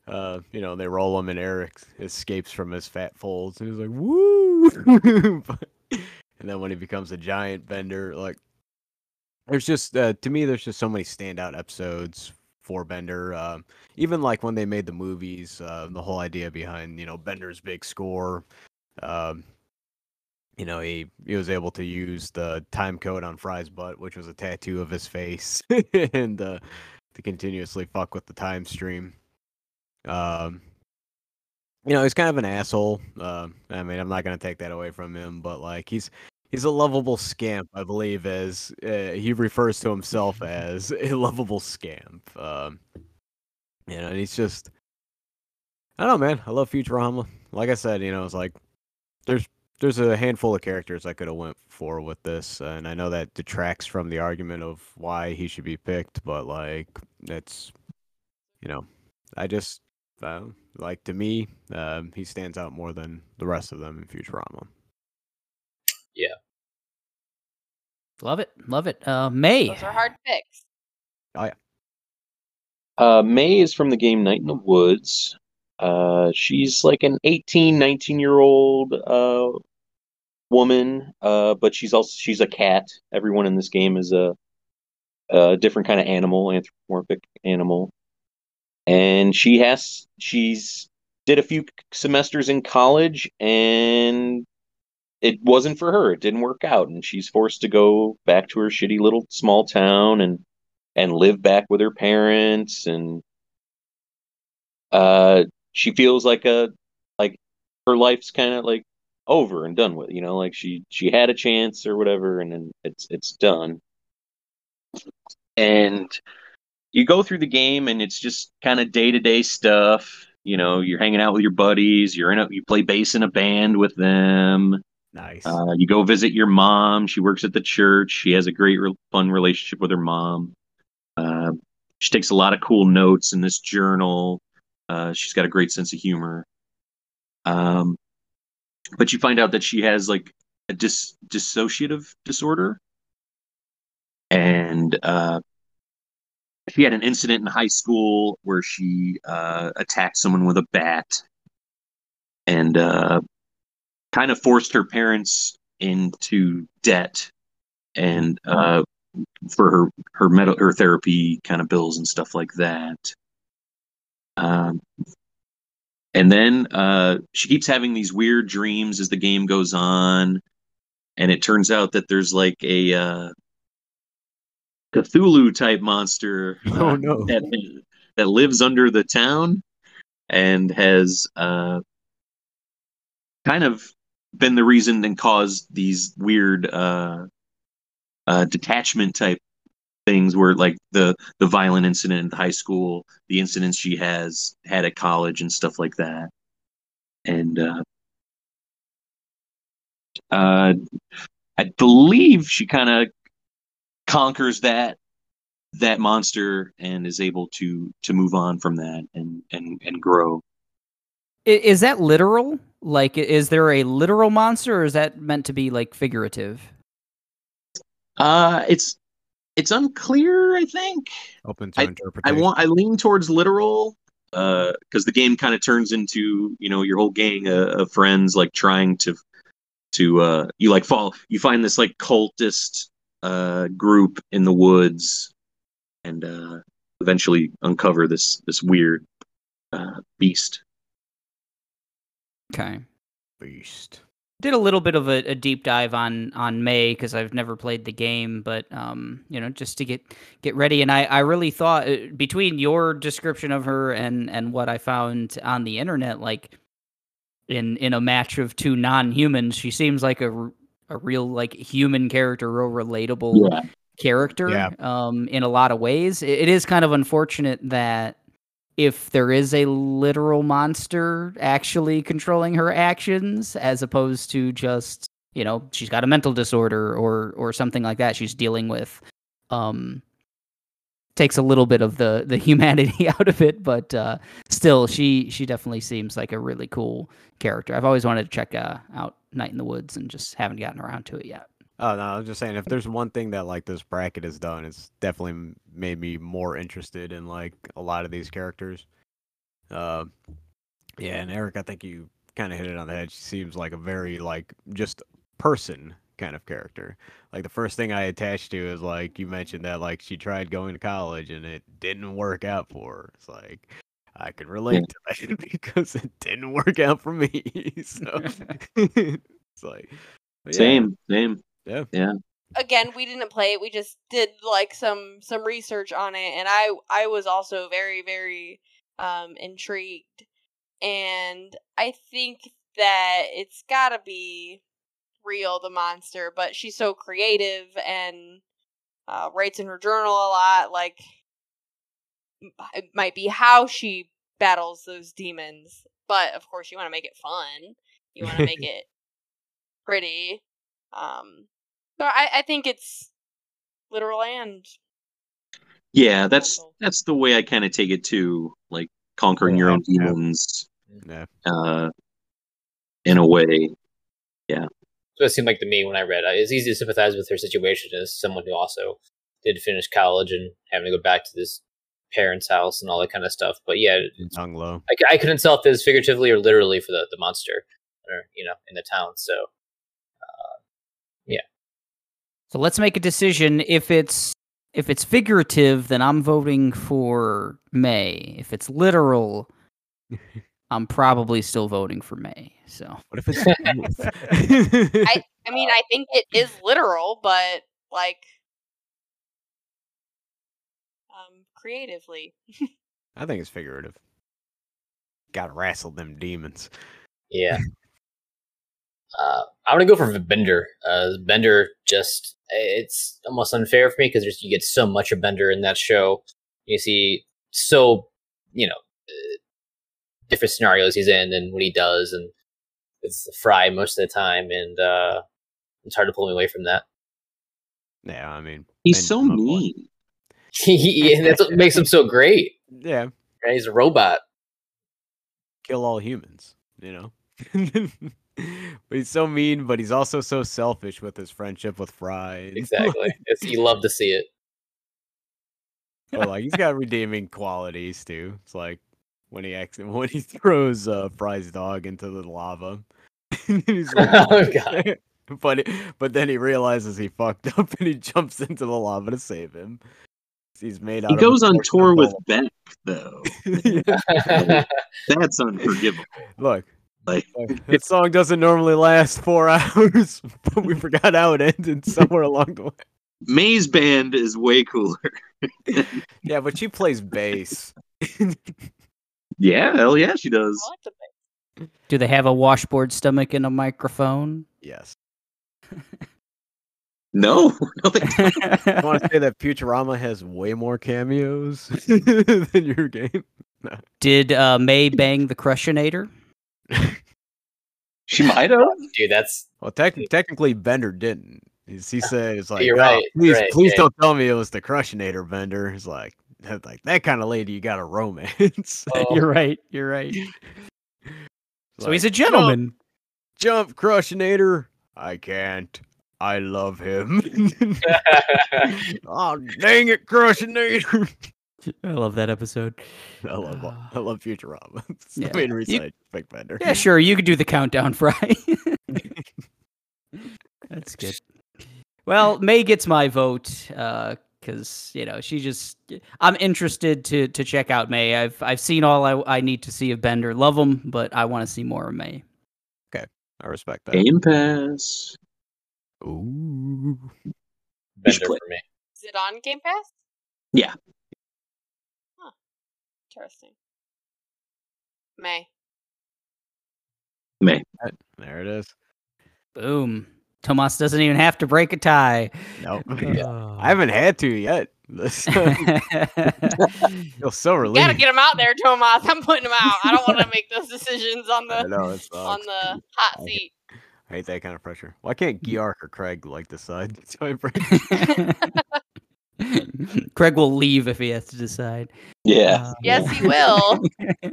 Uh, you know, they roll him and Eric escapes from his fat folds and he's like, woo! But- and then when he becomes a giant bender, like, there's just, uh, to me, there's just so many standout episodes for Bender. Uh, even like when they made the movies, uh, the whole idea behind, you know, Bender's big score. Um, you know, he he was able to use the time code on Fry's butt, which was a tattoo of his face, [LAUGHS] and uh, to continuously fuck with the time stream. Um, you know, he's kind of an asshole. Uh, I mean, I'm not gonna take that away from him, but like he's he's a lovable scamp, I believe, as uh, he refers to himself as a lovable scamp. Um, you know, and he's just. I don't know, man. I love Futurama. Like I said, you know, it's like there's there's a handful of characters I could have went for with this, and I know that detracts from the argument of why he should be picked, but like it's, you know, I just uh, like to me, um, he stands out more than the rest of them in Futurama. Yeah. Love it, love it. Uh, Mae. Those are hard picks. Oh yeah. Uh, Mae is from the game Night in the Woods. Uh, she's like an 18, 19 year old uh, woman, uh, but she's also she's a cat. Everyone in this game is a, a different kind of animal, anthropomorphic animal, and she has she's did a few semesters in college and it wasn't for her. It didn't work out, and she's forced to go back to her shitty little small town and and live back with her parents and uh she feels like a like her life's kind of like over and done with you know like she she had a chance or whatever and then it's it's done and you go through the game and it's just kind of day-to-day stuff you know you're hanging out with your buddies you're in a you play bass in a band with them Nice. uh, you go visit your mom. She works at the church. She has a great, re- fun relationship with her mom. Uh, she takes a lot of cool notes in this journal. Uh, she's got a great sense of humor. Um, but you find out that she has like a dis- dissociative disorder, and uh, she had an incident in high school where she uh, attacked someone with a bat, and uh, kind of forced her parents into debt and uh, for her her mental her therapy kind of bills and stuff like that. Um, and then uh, she keeps having these weird dreams as the game goes on, and it turns out that there's like a uh, Cthulhu type monster [LAUGHS] Oh, no. that that lives under the town and has uh, kind of been the reason and caused these weird uh, uh, detachment type things where like the the violent incident in high school the incidents she has had at college and stuff like that and uh, uh, i believe she kind of conquers that that monster and is able to to move on from that and and and grow Is that literal? Like, is there a literal monster, or is that meant to be like figurative? uh it's it's unclear i think Open to I interpretation. want I lean towards literal uh, because the game kind of turns into you know your whole gang of, of friends like trying to to uh you like fall you find this like cultist uh group in the woods and uh eventually uncover this this weird uh beast Okay. Beast. Did a little bit of a, a deep dive on on Mae because I've never played the game, but um, you know, just to get get ready. And I I really thought uh, between your description of her and and what I found on the internet, like in in a match of two non-humans, she seems like a a real like human character, real relatable yeah character Yeah. um, in a lot of ways. It, it is kind of unfortunate that if there is a literal monster actually controlling her actions, as opposed to just you know she's got a mental disorder or or something like that she's dealing with, um, takes a little bit of the the [LAUGHS] humanity out of it. But uh, still, she she definitely seems like a really cool character. I've always wanted to check uh, out Night in the Woods and just haven't gotten around to it yet. Oh no, I'm just saying if there's one thing that like this bracket has done, it's definitely made me more interested in like a lot of these characters. Uh, yeah, and Eric, I think you kind of hit it on the head. She seems like a very like just person kind of character. Like the first thing I attached to is like you mentioned that like she tried going to college and it didn't work out for her. It's like I can relate to that [LAUGHS] because it didn't work out for me. [LAUGHS] so [LAUGHS] it's like yeah, same same Yeah. again we didn't play it we just did like some some research on it and i i was also very very um intrigued. And i think that it's gotta be real the monster but she's so creative and uh, writes in her journal a lot like it might be how she battles those demons but of course you want to make it fun. You want to make [LAUGHS] it pretty um so I, I think it's literal and yeah that's that's the way i kind of take it too like conquering your own yeah. demons yeah. uh in a way what it seemed like to me when I read. it. It's easy to sympathize with her situation as someone who also did finish college and having to go back to this parents' house and all that kind of stuff. But yeah, it's- Hung low. I, c- I couldn't tell if this figuratively or literally for the, the monster, or you know, in the town. So So let's make a decision. If it's if it's figurative, then I'm voting for Mae. If it's literal, [LAUGHS] I'm probably still voting for Mae. So What if it's? [LAUGHS] [LAUGHS] I I mean, I think it is literal, but like um creatively. I think it's figurative. Gotta wrestle them demons. yeah, uh, I'm gonna go for Bender. Uh, Bender just it's almost unfair for me because you get so much of Bender in that show. You see so you know uh, different scenarios he's in and what he does, and it's Fry most of the time, and uh, it's hard to pull me away from that. Yeah, I mean, He's and so mean. [LAUGHS] He, and that's what makes him so great. Yeah, Right? He's a robot. kill all humans. You know. [LAUGHS] but he's so mean, but he's also so selfish with his friendship with Fry. Exactly. [LAUGHS] it's, you love to see it. but like he's got redeeming qualities too. It's like when he ex- [LAUGHS] when he throws uh, Fry's dog into the lava. [LAUGHS] He's like, Oh, God. but it, but then he realizes he fucked up and he jumps into the lava to save him. He's made out. He of goes on tour with gold. Beck, though. That's unforgivable. Look, Like, look, [LAUGHS] that song doesn't normally last four [LAUGHS] hours, but we forgot how it ended somewhere along the way. Mae's band is way cooler. Yeah, but she plays bass. [LAUGHS] Yeah, hell yeah, she does. I like the do they have a washboard stomach and a microphone? yes. No, no, they I want to say that Futurama has way more cameos than your game. Did uh, Mae bang the Crushinator? [LAUGHS] she might have. Dude, that's Well, tec- technically, Bender didn't. He's, he said, "It's like, You're "Oh, right, please, right, please yeah. don't tell me it was the Crushinator Bender." He's like, "That- like that kind of lady, you got a romance. [LAUGHS] Oh. You're right. You're right. So Like, he's a gentleman. Jump, Crushinator. I can't. I love him. [LAUGHS] oh dang it, Crushinator. [LAUGHS] I love that episode. I love I love Futurama. [LAUGHS] It's Yeah. the main You- I pick Bender. Yeah, sure. You could do the countdown, [LAUGHS] Fry. That's good. Well, Mae gets my vote uh, because you know she just. I'm interested to to check out Mae. I've I've seen all I, I need to see of Bender. Love him, but I want to see more of Mae. Okay, I respect that. Game Pass. Ooh. Bender for me. Is it on Game Pass? Yeah. Huh. Interesting. Mae. Mae. There it is. Boom. Tomas doesn't even have to break a tie. Nope. [LAUGHS] Oh. I haven't had to yet. [LAUGHS] This [LAUGHS] feel so You relieved. gotta get him out there, Tomas. I'm putting him out. I don't want to make those decisions on the know on the hot seat. I hate that kind of pressure. Why can't mm. Georg or Craig like decide? [LAUGHS] Craig will leave if he has to decide. Yeah. Uh, Yes, he [LAUGHS] will.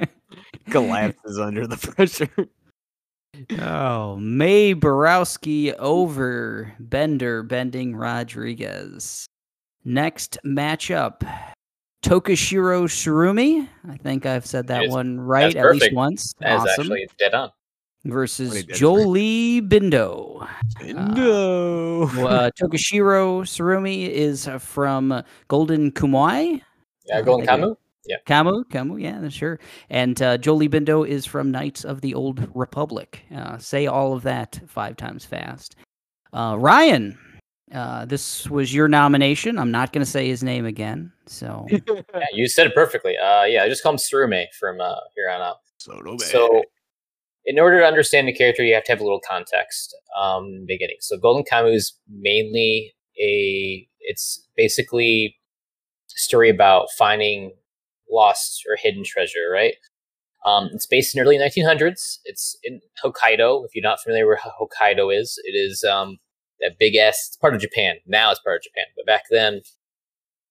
[LAUGHS] Collapses under the pressure. Oh, Mae Borowski over Bender bending Rodriguez. Next matchup, Tokushirou Tsurumi. I think I've said that one right that's at least once. That is awesome. actually dead on. Versus What he did. Jolee Bindo. no. uh, Tokushirou Tsurumi is uh, from Golden Kamuy. Yeah, Uh, Golden I do. Kamu. Kamu, Kamu, yeah, sure. And uh, Jolee Bindo is from Knights of the Old Republic. Uh, say all of that five times fast. Uh, Ryan, uh, this was your nomination. I'm not going to say his name again. So, [LAUGHS] Yeah, you said it perfectly. Uh, yeah, I just call him Surume from uh, here on out. so no. So, in order to understand the character, you have to have a little context. Um, beginning. So, Golden Kamuy is mainly a. It's basically a story about finding lost or hidden treasure. Right. Um, it's based in early 1900s. It's in Hokkaido. If you're not familiar with Hokkaido is, it is um, that big ass. It's part of Japan now. It's part of Japan, but back then,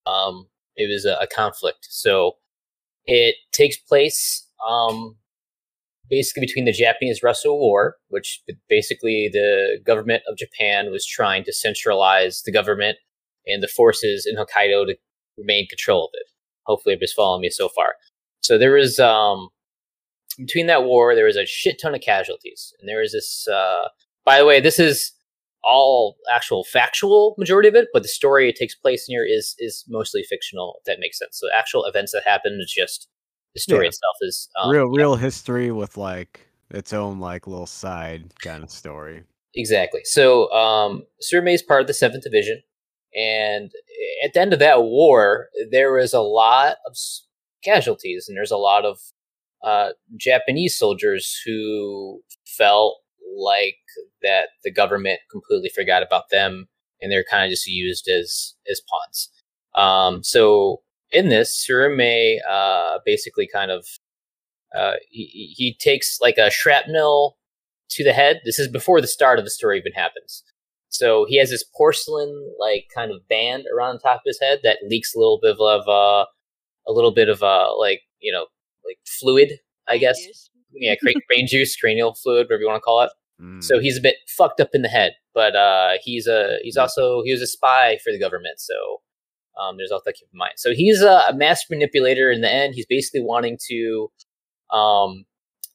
um, it was a, a conflict. So it takes place um, basically between the Japanese Russo War, which basically the government of Japan was trying to centralize the government and the forces in Hokkaido to remain control of it. Hopefully, everybody's following me so far. So there was um, between that war, there was a shit ton of casualties, and there was this. Uh, by the way, this is all actual factual majority of it, but the story it takes place in here is is mostly fictional. If that makes sense. So actual events that happened is just the story Yeah. itself is um, real real history with like its own like little side kind of story. Exactly. So um, Tsurumi is part of the Seventh Division, and at the end of that war, there was a lot of casualties, and there's a lot of uh, Japanese soldiers who felt like that the government completely forgot about them, and they're kind of just used as as pawns. Um, so in this, Tsurumi uh, basically kind of uh, he, he he takes like a shrapnel to the head. This is before the start of the story even happens. So he has this porcelain like kind of band around the top of his head that leaks a little bit of uh, a little bit of uh, like you know like fluid, I guess. Juice. Yeah, cra- [LAUGHS] brain juice, cranial fluid, whatever you want to call it. Mm. So he's a bit fucked up in the head, but uh, he's a he's also he was a spy for the government. So um, there's all that keep in mind. So he's a, a master manipulator. In the end, he's basically wanting to um,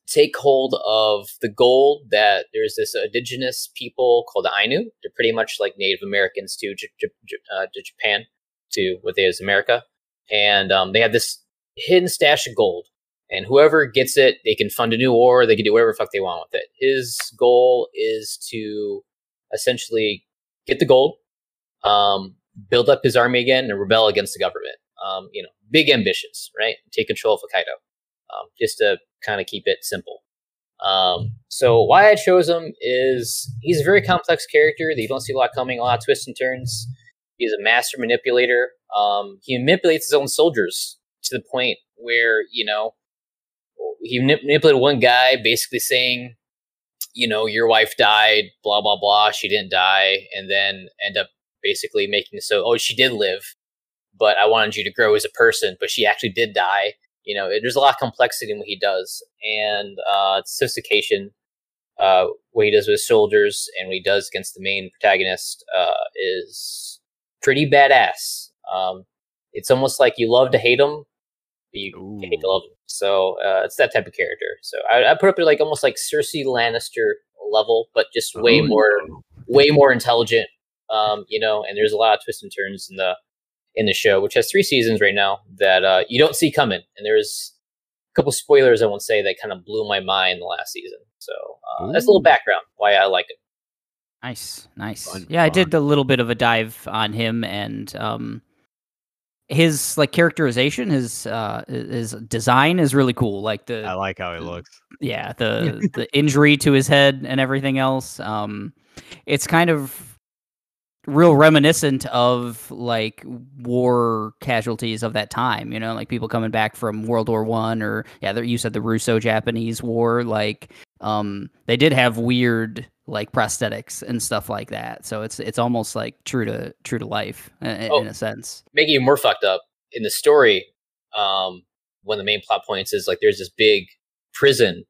take hold of the gold that there's this indigenous people called the Ainu. They're pretty much like Native Americans to J- J- uh, to Japan, to what they is America, and um, they have this hidden stash of gold. And whoever gets it, they can fund a new war. They can do whatever the fuck they want with it. His goal is to essentially get the gold, um, build up his army again, and rebel against the government. Um, you know, big ambitions, right? Take control of Hokkaido, um, just to kind of keep it simple. Um, so why I chose him is he's a very complex character that you don't see a lot coming, a lot of twists and turns. He's a master manipulator. Um, he manipulates his own soldiers to the point where you know he manipulated one guy, basically saying, you know, your wife died, blah blah blah. She didn't die, and then end up basically making so, oh, she did live, but I wanted you to grow as a person, but she actually did die. You know, it, there's a lot of complexity in what he does, and uh, sophistication. Uh, what he does with soldiers and what he does against the main protagonist uh, is pretty badass. Um, it's almost like you love to hate him, but you hate to Ooh. love him. So uh, it's that type of character. So I, I put up it like almost like Cersei Lannister level, but just way Ooh. more, way more intelligent. Um, you know, and there's a lot of twists and turns in the in the show, which has three seasons right now that uh, you don't see coming. And there's a couple spoilers I won't say that kind of blew my mind the last season. So uh, that's a little background why I like it. Nice, nice. Fun, yeah, I did a little bit of a dive on him and um his like characterization, his uh his design is really cool. Like the I like how he looks. yeah, the [LAUGHS] the injury to his head and everything else. Um it's kind of real reminiscent of like war casualties of that time, you know, like people coming back from World War 1 or yeah, you said the Russo-Japanese war like um they did have weird like prosthetics and stuff like that. So it's it's almost like true to true to life in, Oh. in a sense. making it more fucked up in the story um one of the main plot points is like there's this big prison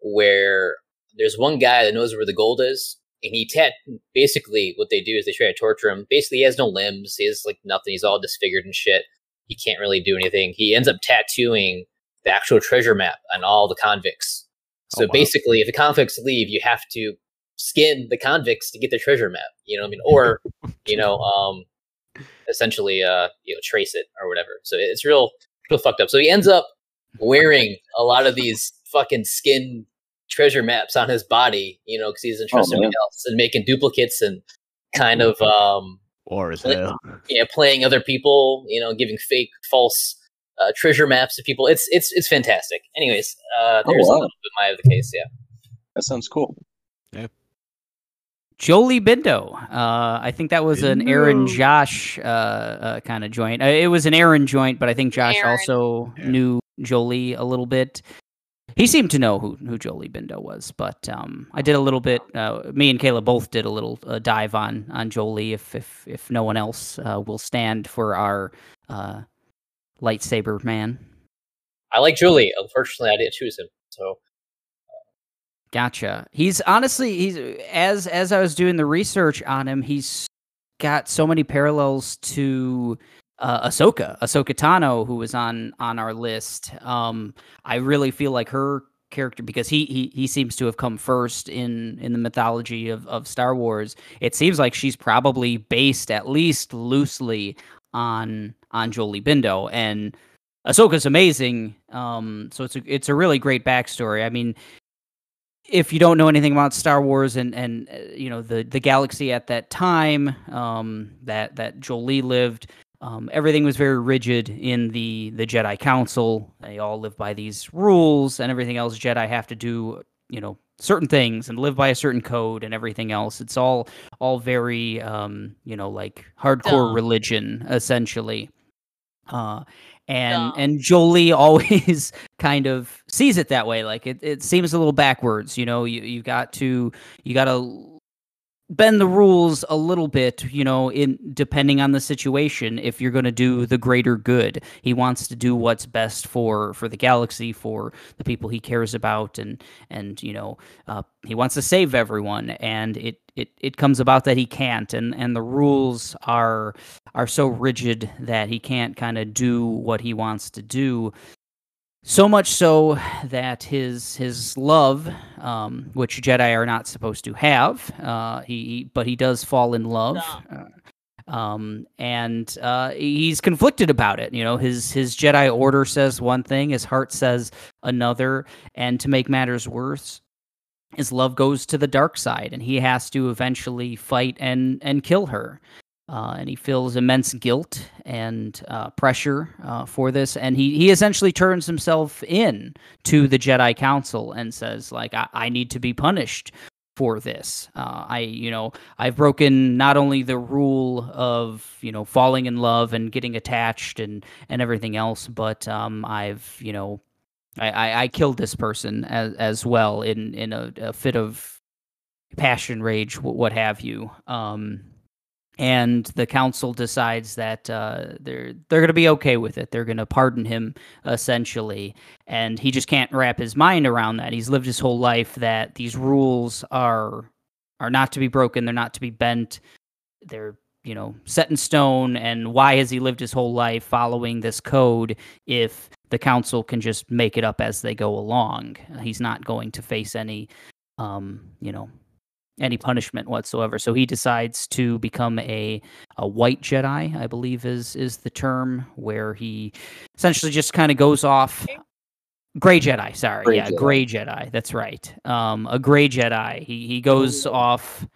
where there's one guy that knows where the gold is and he tat basically what they do is they try to torture him. Basically he has no limbs. He has like nothing. He's all disfigured and shit. He can't really do anything. He ends up tattooing the actual treasure map on all the convicts. So Oh, wow. basically if the convicts leave you have to skin the convicts to get the treasure map you know what i mean? Or [LAUGHS] you know um essentially uh you know trace it or whatever. So it's real real fucked up. So he ends up wearing a lot of these fucking skin treasure maps on his body you know because he doesn't trust Oh, anyone else and making duplicates and kind of um Or as Like- hell. yeah playing other people you know giving fake false uh, treasure maps to people it's it's it's fantastic anyways uh Oh, there's a little bit my of the case yeah That sounds cool. Yeah. Jolee Bindo. Uh, I think that was an Aaron Josh uh, uh, kind of joint. Uh, it was an Aaron joint, but I think Josh Aaron. also Yeah. knew Jolee a little bit. He seemed to know who, who Jolee Bindo was, but um, I did a little bit. Uh, me and Kayla both did a little uh, dive on on Jolee. If if if no one else uh, will stand for our uh, lightsaber man. i like Jolee unfortunately i didn't choose him so Gotcha. He's honestly he's as as I was doing the research on him, he's got so many parallels to uh, Ahsoka, Ahsoka Tano, who was on on our list. Um, I really feel like her character because he he he seems to have come first in in the mythology of of Star Wars. It seems like she's probably based at least loosely on on Jolee Bindo and Ahsoka's amazing. Um, so it's a it's a really great backstory. I mean, if you don't know anything about Star Wars and and uh, you know the the galaxy at that time um, that that Jolee lived, um, everything was very rigid in the the Jedi Council. They all live by these rules, and everything else Jedi have to do. You know certain things and live by a certain code and everything else. It's all all very um, you know like hardcore religion essentially. Uh, and and Jolee [LAUGHS] always kind of sees it that way. Like it, it seems a little backwards. You know, you you got to you got to bend the rules a little bit. You know, in depending on the situation. If you're going to do the greater good, he wants to do what's best for for the galaxy, for the people he cares about, and and you know, uh, he wants to save everyone. And it it it comes about that he can't, and and the rules are are so rigid that he can't kind of do what he wants to do. So much so that his his love, um, which Jedi are not supposed to have, uh, he, but he does fall in love, uh, um, and uh, he's conflicted about it. You know, his his Jedi order says one thing, his heart says another, and to make matters worse, his love goes to the dark side, and he has to eventually fight and and kill her. Uh, and he feels immense guilt and uh, pressure uh, for this, and he he essentially turns himself in to the Jedi Council and says, like, I, I need to be punished for this. Uh, I, you know, I've broken not only the rule of you know falling in love and getting attached and and everything else, but um, I've you know, I, I, I killed this person as as well in in a, a fit of passion, rage, what have you. Um, and the council decides that uh, they're they're going to be okay with it. They're going to pardon him essentially, and he just can't wrap his mind around that. He's lived his whole life that these rules are are not to be broken. They're not to be bent. They're you know set in stone. And why has he lived his whole life following this code if the council can just make it up as they go along? He's not going to face any um, you know any punishment whatsoever. So he decides to become a a white Jedi, I believe is is the term, where he essentially just kind of goes off. Gray Jedi, sorry, Gray yeah, Jedi. Gray Jedi. That's right. Um, a Gray Jedi. He he goes off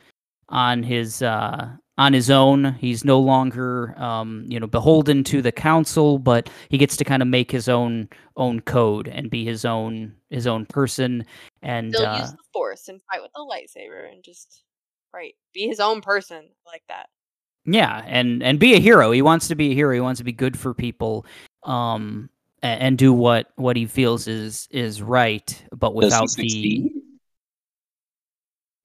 on his uh on his own. He's no longer um you know beholden to the council, but he gets to kind of make his own own code and be his own his own person. And Still uh, use the force and fight with the lightsaber and just right be his own person like that. Yeah, and and be a hero. He wants to be a hero. He wants to be good for people, um, a- and, do what what he feels is is right, but without the.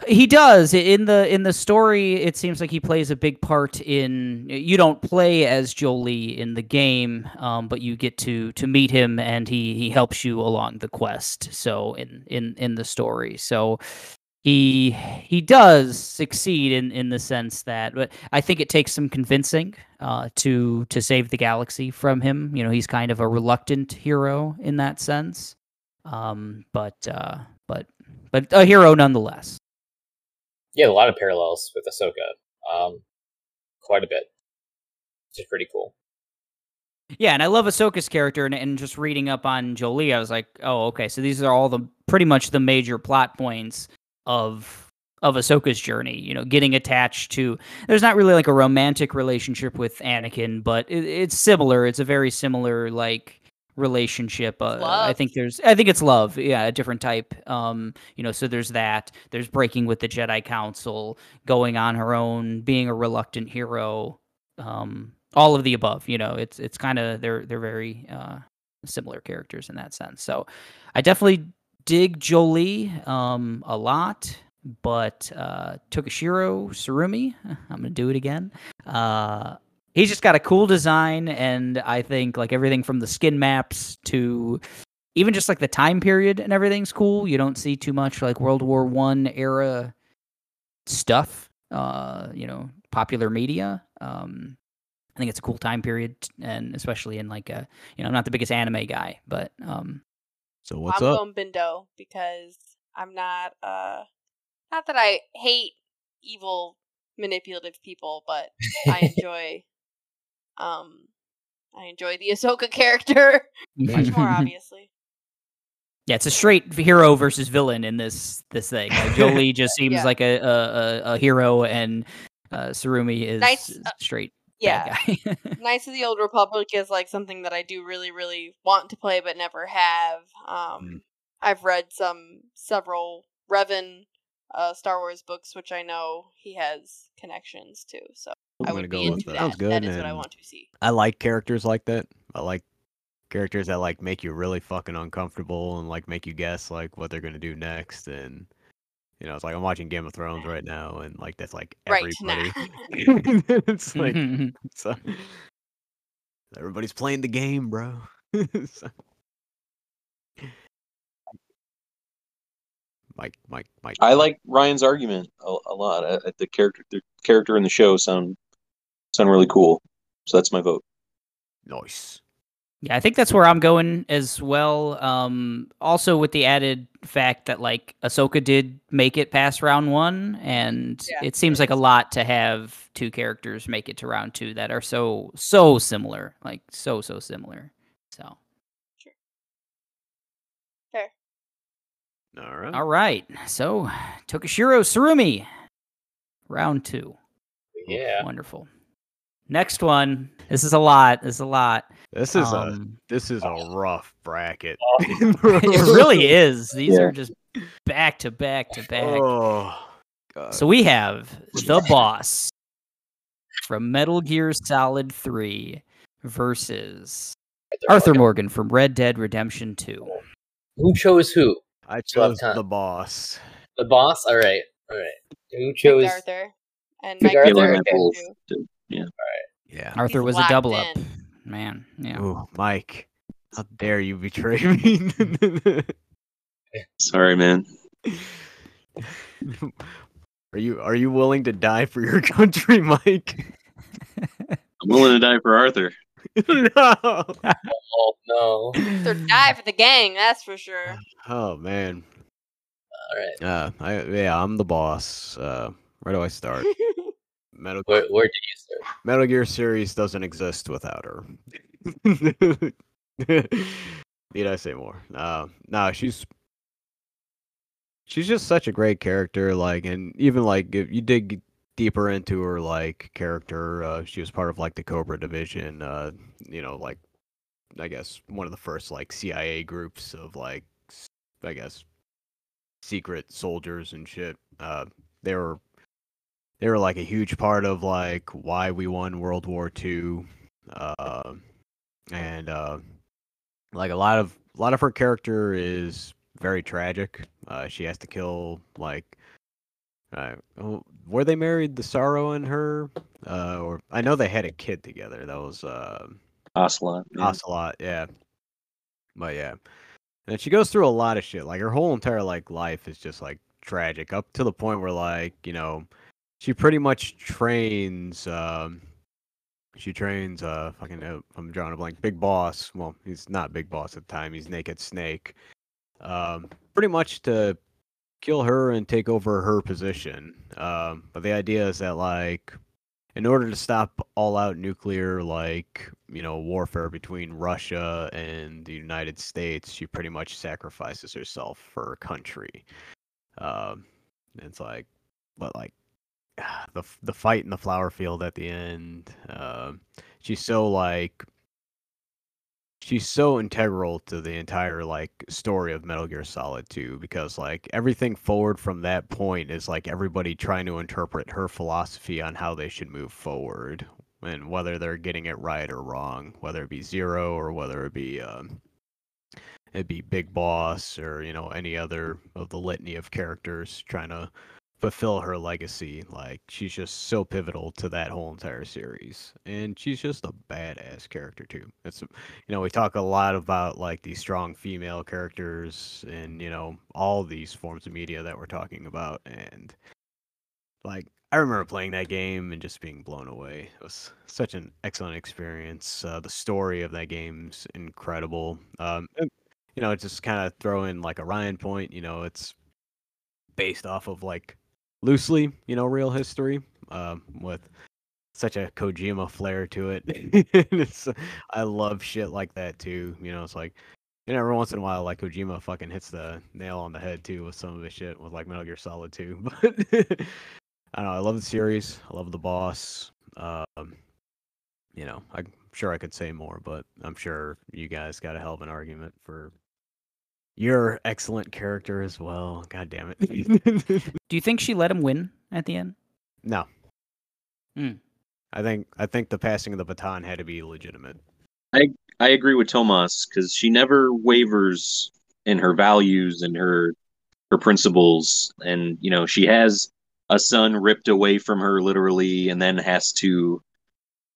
He does in the in the story. It seems like he plays a big part in. You don't play as Jolee in the game, um, but you get to to meet him, and he he helps you along the quest. So in in in the story, so he he does succeed in in the sense that but I think it takes some convincing uh to to save the galaxy from him. You know, he's kind of a reluctant hero in that sense. Um but uh but but a hero nonetheless. Yeah, a lot of parallels with Ahsoka. Um, quite a bit. Which is pretty cool. Yeah, and I love Ahsoka's character and, and just reading up on Jolee, I was like, oh, okay, so these are all the pretty much the major plot points of of Ahsoka's journey, you know, getting attached to there's not really like a romantic relationship with Anakin, but it, it's similar. It's a very similar like relationship. Uh, I think there's I think it's love. Yeah, a different type. Um, you know, so there's that. There's breaking with the Jedi Council, going on her own, being a reluctant hero. Um, all of the above. You know, it's it's kind of they're they're very uh, similar characters in that sense. So I definitely dig Jolee um, a lot, but uh, Tokushirou Tsurumi, [LAUGHS] I'm gonna do it again. Uh, he's just got a cool design, and I think like everything from the skin maps to even just like the time period and everything's cool. You don't see too much like World War One era stuff. Uh, you know, popular media. Um, I think it's a cool time period, and especially in like a you know, I'm not the biggest anime guy, but um, So what's I'm up? going Bindo because I'm not uh not that I hate evil manipulative people, but I [LAUGHS] enjoy um I enjoy the Ahsoka [LAUGHS] character much more [LAUGHS] obviously. Yeah, it's a straight hero versus villain in this this thing. Like, Jolee [LAUGHS] just seems Yeah. like a, a a a hero, and uh, Tsurumi is Nice, uh, straight Yeah. bad guy. Knights of the Old Republic is like something that I do really, really want to play but never have. Um, Mm. I've read some several Revan uh, Star Wars books, which I know he has connections to. So I'm I gonna would go be with into that. that. Sounds good, that is what I want to see. I like characters like that. I like characters that like make you really fucking uncomfortable and like make you guess like what they're gonna do next. And you know, it's like I'm watching Game of Thrones right now, and like that's like everybody. now. [LAUGHS] [LAUGHS] it's like [LAUGHS] so, everybody's playing the game, bro. So- Mike, Mike, Mike. I like Ryan's argument a, a lot. Uh, the character, the character in the show sound sound really cool. So that's my vote. Nice. Yeah, I think that's where I'm going as well. Um, also with the added fact that like Ahsoka did make it past round one, and Yeah. it seems like a lot to have two characters make it to round two that are so so similar, like so so similar. So Fair. All right. all right, so Tokushirou Tsurumi, round two. Yeah. Wonderful. Next one. This is a lot. This is a lot. This is a Um, this is a rough bracket. [LAUGHS] it really is. These Yeah. are just back to back to back. Oh, God. So we have the boss from Metal Gear Solid 3 versus Arthur Morgan from Red Dead Redemption 2. Who chose who? I chose the boss. The boss. All right. All right. Who Picked chose? Arthur. And Picked Mike Arthur. Arthur Taylor okay, Nichols too. did- Yeah. Arthur He's was a locked double up. Man, yeah. Ooh, Mike, how dare you betray me? [LAUGHS] Sorry, man. [LAUGHS] are you are you willing to die for your country, Mike? [LAUGHS] I'm willing to die for Arthur. no. Oh no. Arthur die for the gang, that's for sure. Oh man. All right. Uh, I yeah, I'm the boss. Uh, where do I start? Metal Where, where did you start? Metal Gear series doesn't exist without her. [LAUGHS] Need I say more? Uh, no, she's she's just such a great character. Like, and even like if you dig deeper into her like character, uh, she was part of like the Cobra division. Uh, you know, like I guess one of the first like CIA groups of like I guess secret soldiers and shit. Uh, they were they were like a huge part of like why we won World War Two, uh, and uh, like a lot of a lot of her character is very tragic. Uh, she has to kill like. Uh, were they married? The sorrow in her, uh, or I know they had a kid together. That was uh, Ocelot. yeah. Ocelot, yeah. But yeah. And she goes through a lot of shit. Like her whole entire like life is just like tragic up to the point where like, you know, she pretty much trains um she trains uh fucking uh, I'm drawing a blank. Big Boss. Well, he's not Big Boss at the time. He's Naked Snake. Um pretty much to kill her and take over her position. Um but the idea is that like in order to stop all out nuclear like you know warfare between russia and the united states she pretty much sacrifices herself for her country um it's like but like [SIGHS] the the fight in the flower field at the end um she's so like she's so integral to the entire like story of Metal Gear Solid 2 because like everything forward from that point is like everybody trying to interpret her philosophy on how they should move forward and whether they're getting it right or wrong, whether it be Zero or whether it be um it'd be Big Boss or you know any other of the litany of characters trying to fulfill her legacy. Like she's just so pivotal to that whole entire series, and she's just a badass character too. It's you know we talk a lot about like these strong female characters and you know all these forms of media that we're talking about, and like I remember playing that game and just being blown away. It was such an excellent experience. Uh, the story of that game's incredible. Um, and, you know, just kind of throw in like Orion Point. You know, it's based off of like loosely, you know, real history um, with such a Kojima flair to it. [LAUGHS] I love shit like that too. You know, it's like, and every once in a while, like Kojima fucking hits the nail on the head too with some of his shit with like Metal Gear Solid 2. [LAUGHS] But I don't know. I love the series. I love the boss. Um, you know, I'm sure I could say more, but I'm sure you guys got a hell of an argument for your excellent character as well. God damn it. [LAUGHS] Do you think she let him win at the end? no. Hmm. I think I think the passing of the baton had to be legitimate. I agree with Tomas because she never wavers in her values and her her principles, and you know she has a son ripped away from her literally, and then has to,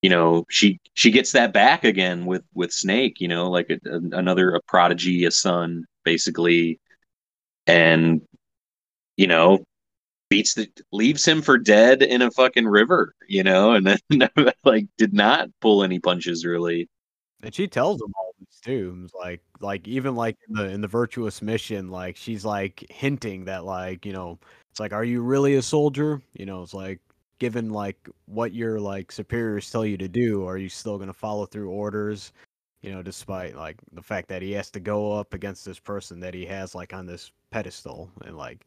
you know, she she gets that back again with with Snake, you know, like a, a- another a prodigy, a son basically, and you know beats the leaves him for dead in a fucking river, you know, and then [LAUGHS] like did not pull any punches really. And she tells him all this too. Like like even like in the in the virtuous mission, like she's like hinting that like, you know, it's like, are you really a soldier? You know, it's like given like what your like superiors tell you to do, are you still gonna follow through orders? You know, despite like the fact that he has to go up against this person that he has like on this pedestal and like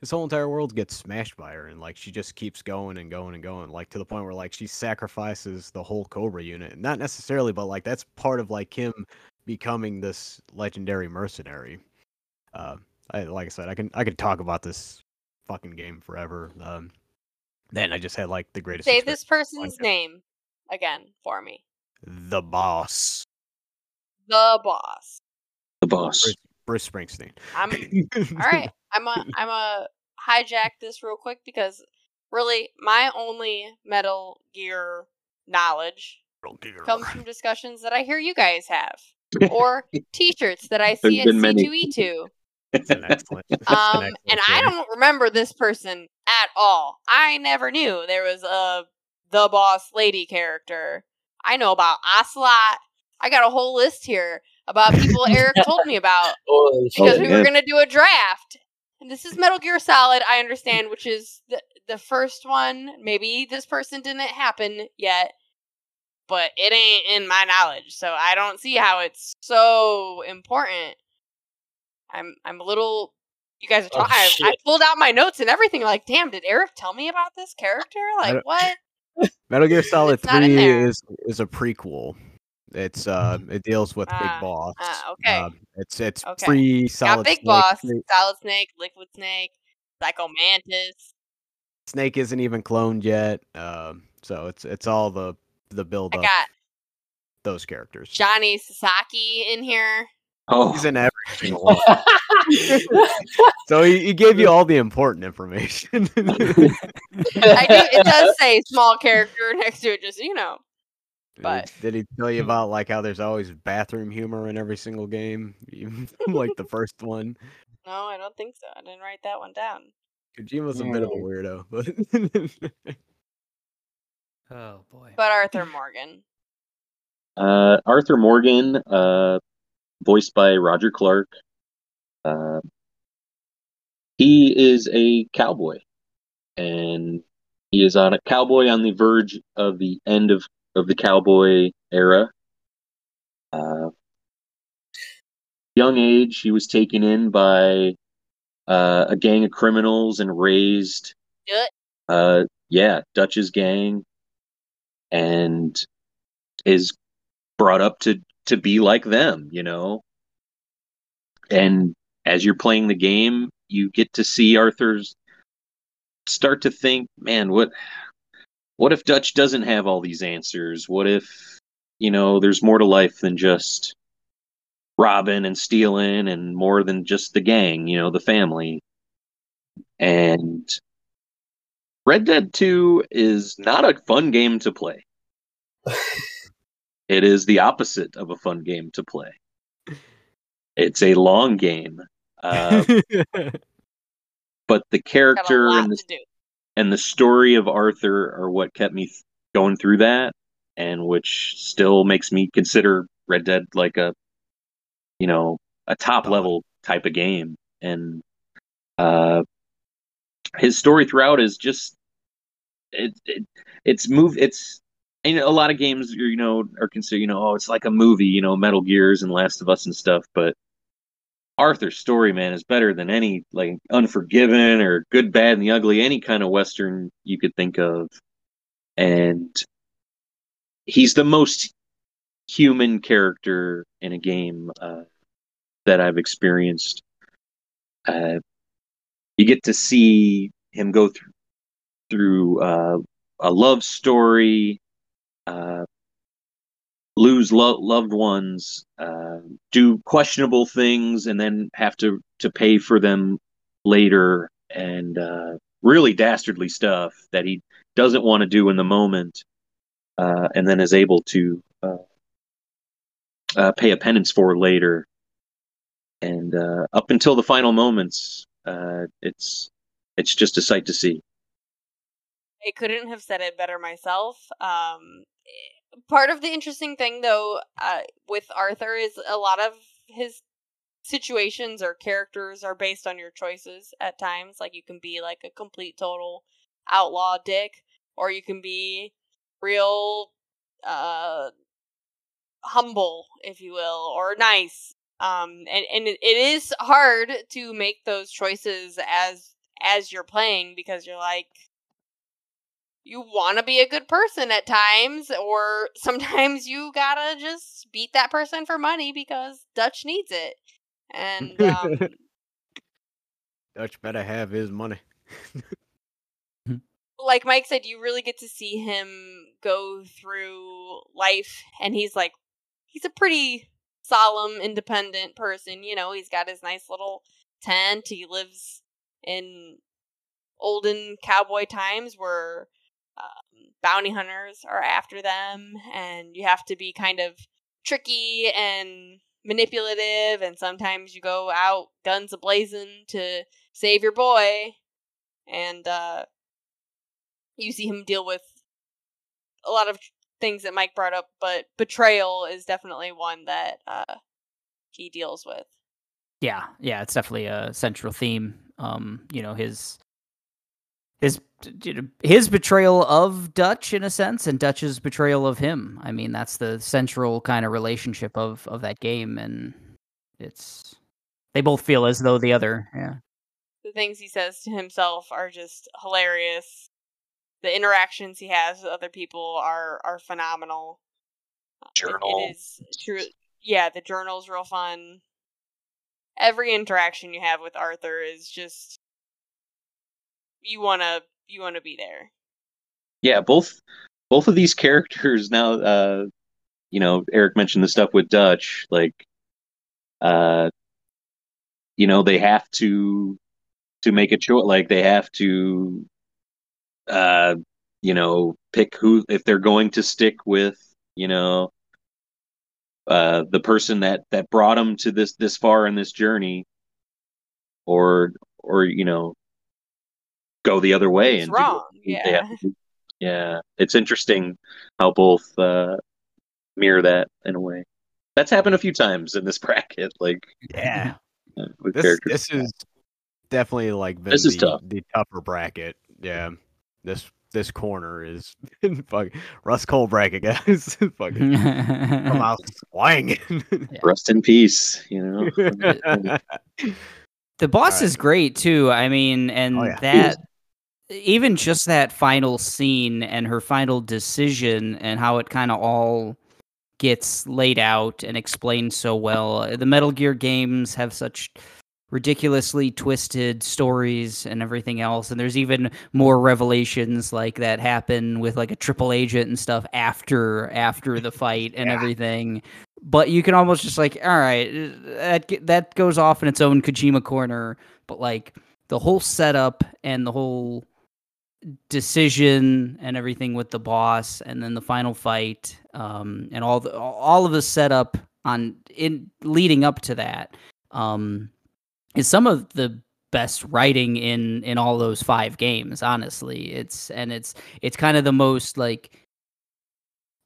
this whole entire world gets smashed by her and like she just keeps going and going and going like to the point where like she sacrifices the whole cobra unit. Not necessarily but like that's part of like him becoming this legendary mercenary. Uh I, like i said i can i could talk about this fucking game forever um then i just had like the greatest Say this person's name again for me. the boss The boss. The boss. bruce springsteen I'm [LAUGHS] all right. I'm a I'm a hijack this real quick because really my only Metal Gear knowledge comes from discussions that I hear you guys have [LAUGHS] or T-shirts that I see at There's been many. C2E2. It's an excellent, it's an Um, excellent and I don't remember this person at all. I never knew there was a the boss lady character. I know about Ocelot. I got a whole list here about people Eric told me about [LAUGHS] Oh, because Oh, we yeah. were gonna do a draft. And this is Metal Gear Solid, I understand, which is the the first one. Maybe this person didn't happen yet, but it ain't in my knowledge, so I don't see how it's so important. I'm I'm a little. You guys are Oh, talking. I, I pulled out my notes and everything. Like, damn, did Eric tell me about this character? Like, what? [LAUGHS] Metal Gear [LAUGHS] Solid It's not in Three is is a prequel. It's uh, it deals with Ah, Big Boss. ah, okay. Um, it's it's Okay. pre Solid Got Big Snake. Boss, Solid Snake, Liquid Snake, Psycho Mantis. Snake isn't even cloned yet. Um, so it's it's all the the build I up got those characters. Johnny Sasaki in here. Oh, He's in every single [LAUGHS] one. So he, he gave you all the important information. [LAUGHS] I do. It does say small character [LAUGHS] next to it, just you know. But- did he tell you about like how there's always bathroom humor in every single game, [LAUGHS] even like the [LAUGHS] first one? No, I don't think so. I didn't write that one down. Kojima's a bit of a Mm. weirdo, but [LAUGHS] Oh boy. But Arthur Morgan. Uh, Arthur Morgan, uh, voiced by Roger Clark. Uh, he is a cowboy, and he is on a cowboy on the verge of the end of, of the cowboy era. Uh, young age, he was taken in by uh, a gang of criminals and raised. Dut. Uh, yeah, Dutch's gang, and is brought up to to be like them, you know. And as you're playing the game, you get to see Arthur's start to think, man, what what if Dutch doesn't have all these answers? What if, you know, there's more to life than just robbing and stealing and more than just the gang, you know, the family. And Red Dead 2 is not a fun game to play. [LAUGHS] it is the opposite of a fun game to play. It's a long game. Uh, [LAUGHS] but the Got a character lot and the to do. And the story of Arthur are what kept me th- going through that, and which still makes me consider Red Dead like a, you know, a top level type of game. And uh, his story throughout is just it, it it's move it's and a lot of games you know are considered you know oh it's like a movie you know Metal Gears and Last of Us and stuff, but Arthur's story, man, is better than any like Unforgiven or Good, Bad, and the Ugly, any kind of western you could think of. And he's the most human character in a game uh, that I've experienced. Uh, you get to see him go through through uh, a love story, uh, lose lo- loved ones, uh, do questionable things, and then have to to pay for them later, and uh, really dastardly stuff that he doesn't want to do in the moment, uh, and then is able to uh, uh, pay a penance for later. And uh, up until the final moments, it's it's just a sight to see. I couldn't have said it better myself. Um, part of the interesting thing, though, uh, with Arthur is a lot of his situations or characters are based on your choices at times. Like, you can be like a complete total outlaw dick, or you can be real, uh, humble, if you will, or nice. Um, and, and it, is hard to make those choices as as you're playing because you're like you want to be a good person at times, or [LAUGHS] sometimes you gotta just beat that person for money because Dutch needs it. And um, [LAUGHS] Dutch better have his money. [LAUGHS] like Mike said, you really get to see him go through life, and he's like, he's a pretty solemn, independent person. You know, he's got his nice little tent. He lives in olden cowboy times where bounty hunters are after them, and you have to be kind of tricky and manipulative, and sometimes you go out guns ablazing to save your boy, and uh, you see him deal with a lot of things that Mike brought up, but betrayal is definitely one that uh, he deals with. Yeah, yeah, it's definitely a central theme. Um, you know, his his his betrayal of Dutch in a sense, and Dutch's betrayal of him. I mean, that's the central kind of relationship of of that game, and it's they both feel as though the other, yeah, The things he says to himself are just hilarious. The interactions he has with other people are are phenomenal. Uh, it- Journal. it is true. Yeah, the journal's real fun. Every interaction you have with Arthur is just you wanna you wanna be there. yeah both both of these [LAUGHS] characters now uh you know eric mentioned the stuff with dutch like uh you know they have to to make a choice like they have to uh you know pick who if they're going to stick with you know uh the person that that brought them to this this far in this journey or or you know go the other way It's and wrong, what they yeah. have to do. yeah it's interesting how both uh mirror that in a way that's happened a few times in this [LAUGHS] bracket like Yeah. with This characters this is definitely like been This is tough. the tougher bracket. Yeah. This this corner is [LAUGHS] fuck Russ Cohle bracket, guys. [LAUGHS] fucking come out swinging. rest in peace you know the boss Alright. is great too. I mean, and Oh, yeah. that even just that final scene and her final decision and how it kind of all gets laid out and explained so well. The Metal Gear games have such ridiculously twisted stories and everything else and there's even more revelations like that happen with like a triple agent and stuff after after the fight and Yeah. everything but you can almost just like all right that that goes off in its own Kojima corner but like the whole setup and the whole decision and everything with the boss, and then the final fight, um, and all the all of the setup on in leading up to that, um, is some of the best writing in in all those five games. Honestly, it's and it's it's kind of the most like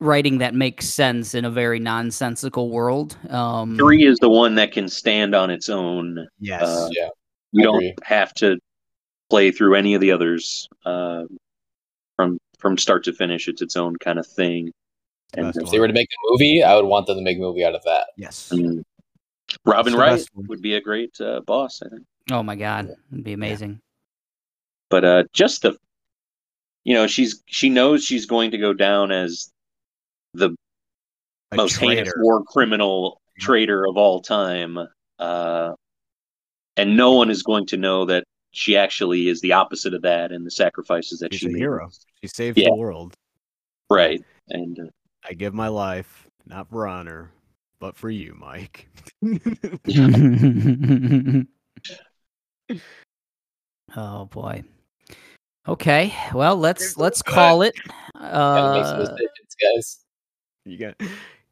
writing that makes sense in a very nonsensical world. Um, Three is the one that can stand on its own. Yes. Uh, Yeah, You don't have to play through any of the others uh, from from start to finish. It's its own kind of thing. And Best If they were to make a movie, I would want them to make a movie out of that. yes. mm, Robin Wright would be a great uh, boss, I think. oh my god, it'd be amazing. But uh, just the, you know, she's she knows she's going to go down as the A most heinous war criminal traitor of all time. Uh, and no one is going to know that she actually is the opposite of that and the sacrifices that She's she a made. hero. She saved Yeah. the world. Right. And uh, I give my life, not for honor, but for you, Mike. [LAUGHS] oh boy. Okay, well let's let's call it. [LAUGHS] Gotta make some Uh, guys. you got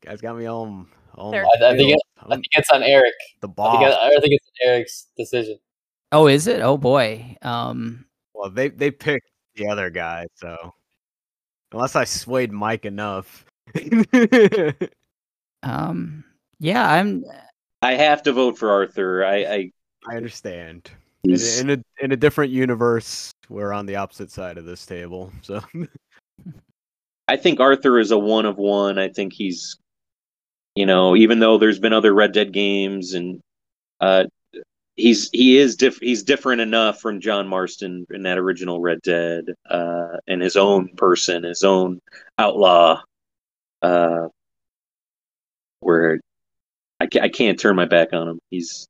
guys got me all all I- I think it- I think it's on Eric. the I think, boss. I, I think it's Eric's decision. Oh, is it? Oh boy. Um, Well, they they picked the other guy, so unless I swayed Mike enough. [LAUGHS] um, yeah, I'm. I have to vote for Arthur. I, I I understand. In, in a in a different universe, we're on the opposite side of this table. So [LAUGHS] I think Arthur is a one of one. I think he's, you know, even though there's been other Red Dead games and uh, he's he is diff- he's different enough from John Marston in that original Red Dead uh, and his own person, his own outlaw, uh, where I, ca- I can't turn my back on him. He's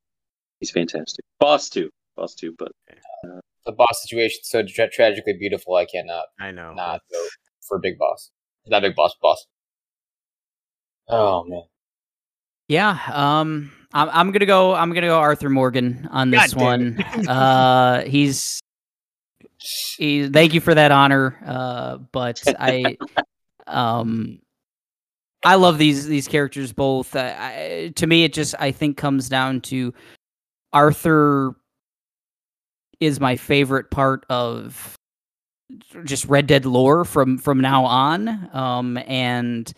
he's fantastic. Boss too, boss too, but The boss situation is so tra- tragically beautiful. I cannot I know. not vote for Big Boss. Not Big Boss, Boss. Oh man. Yeah. Um, I'm I'm gonna go. I'm gonna go Arthur Morgan on this God one. uh, he's. He, thank you for that honor. Uh, but I, [LAUGHS] um, I love these these characters both. Uh, I, to me, it just I think comes down to Arthur is my favorite part of just Red Dead lore from from now on. Um, and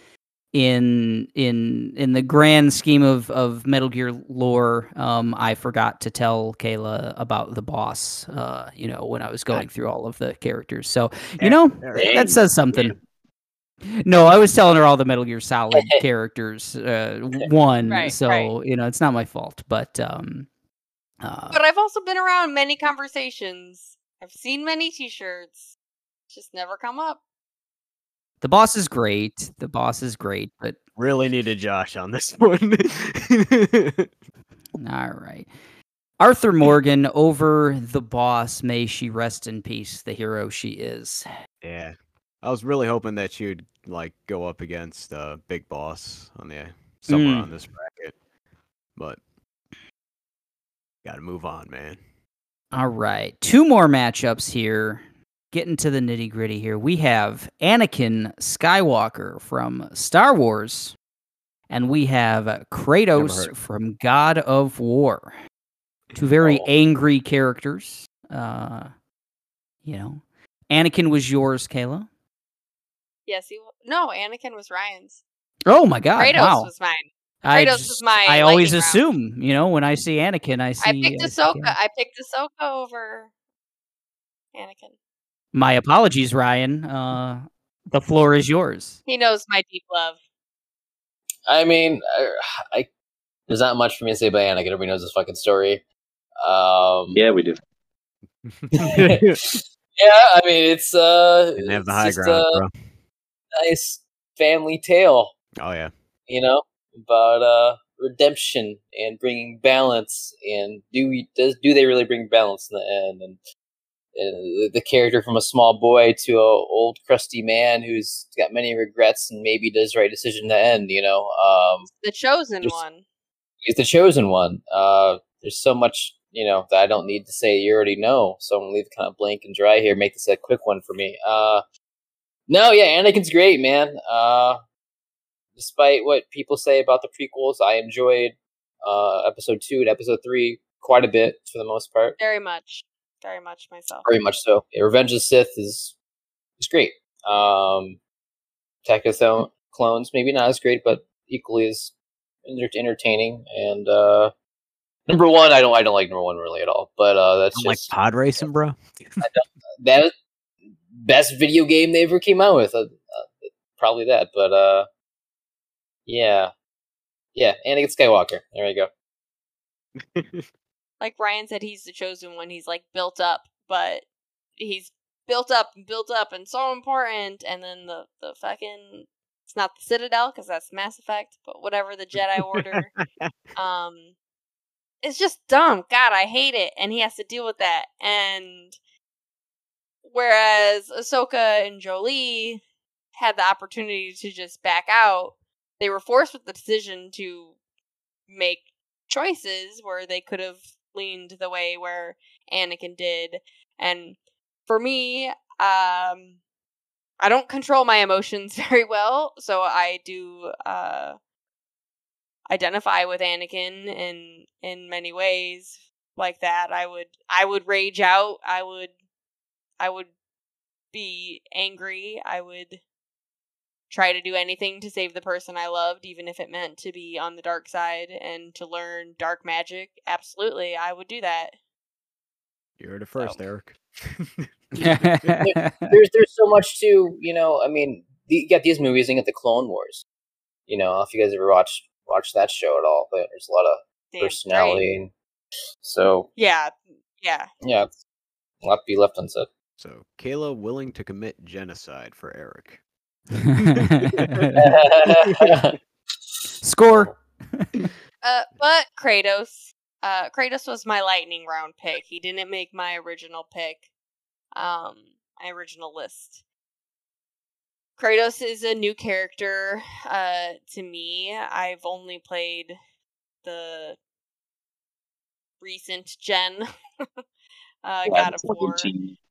in in in the grand scheme of of Metal Gear lore, um, I forgot to tell Kayla about the boss. Uh, you know, when I was going through all of the characters. So you know, that says something. No, I was telling her all the Metal Gear Solid [LAUGHS] characters. Uh, [LAUGHS] one, Right, so right. you know it's not my fault, but um, uh, But I've also been around many conversations. I've seen many T-shirts. Just never come up. The boss is great. The boss is great, but Really needed Josh on this [LAUGHS] one. all right. Arthur Morgan over the boss. May she rest in peace, the hero she is. yeah. I was really hoping that she would like go up against uh Big Boss on the somewhere Mm. on this bracket. But gotta move on, man. All right. Two more matchups here. Getting to the nitty gritty here. We have Anakin Skywalker from Star Wars, and we have Kratos from God of War. Two very Oh. angry characters. Uh, you know, Anakin was yours, Kayla. Yes, he. wa- No, Anakin was Ryan's. Oh my God! Kratos wow. was mine. I Kratos was just- my I always lightning round. assume, you know, when I see Anakin, I see. I picked see Ahsoka. Anakin. I picked Ahsoka over Anakin. My apologies, Ryan. Uh, the floor is yours. He knows my deep love. I mean, I, I there's not much for me to say about Anakin. Everybody knows this fucking story. Um, yeah, we do. [LAUGHS] yeah, I mean, it's uh, Didn't have the high just ground, a bro. nice family tale, Oh yeah. you know, about uh redemption and bringing balance. And do we does do they really bring balance in the end? And uh, the character from a small boy to a old crusty man who's got many regrets and maybe does the right decision to end. You know, um, The chosen one. he's the chosen one. Uh, there's so much you know that I don't need to say. You already know, so I'm gonna leave it kind of blank and dry here. Make this a quick one for me. Uh, no, yeah, Anakin's great, man. Uh, despite what people say about the prequels, I enjoyed uh, episode two and episode three quite a bit for the most part. Very much, very much myself. Very much so. Yeah, Revenge of the Sith is is great. Um, Attack of the Clones maybe not as great, but equally as entertaining. And uh, number one, I don't I don't like number one really at all. But uh, that's I'm like just pod racing, bro. that best video game they ever came out with. Uh, uh, probably that, but uh, yeah, yeah, Anakin Skywalker. There we go. [LAUGHS] Like Ryan said, he's the chosen one. He's like built up, but he's built up and built up and so important. And then the the fucking it's not the Citadel because that's Mass Effect, but whatever the Jedi Order. [LAUGHS] um, it's just dumb. God, I hate it, and he has to deal with that. And whereas Ahsoka and Jolee had the opportunity to just back out, they were forced with the decision to make choices where they could have leaned the way where Anakin did. And for me, um I don't control my emotions [LAUGHS] very well, so I do uh identify with Anakin in in many ways like that. I would I would rage out. I would I would be angry. I would try to do anything to save the person I loved, even if it meant to be on the dark side and to learn dark magic. Absolutely, I would do that. You heard it first, So- Eric. [LAUGHS] there's there's so much to you know. I mean, the, you got these movies and you got the Clone Wars. You know, if you guys ever watch watch that show at all, but there's a lot of Damn, right. personality. And so Yeah, yeah. yeah, a lot to be left unsaid. so, Kayla willing to commit genocide for Eric. [LAUGHS] Score. [LAUGHS] Uh, but Kratos, uh, Kratos was my lightning round pick. He didn't make my original pick, um, my original list. Kratos is a new character, uh, to me. I've only played the recent gen, [LAUGHS] uh, God of War.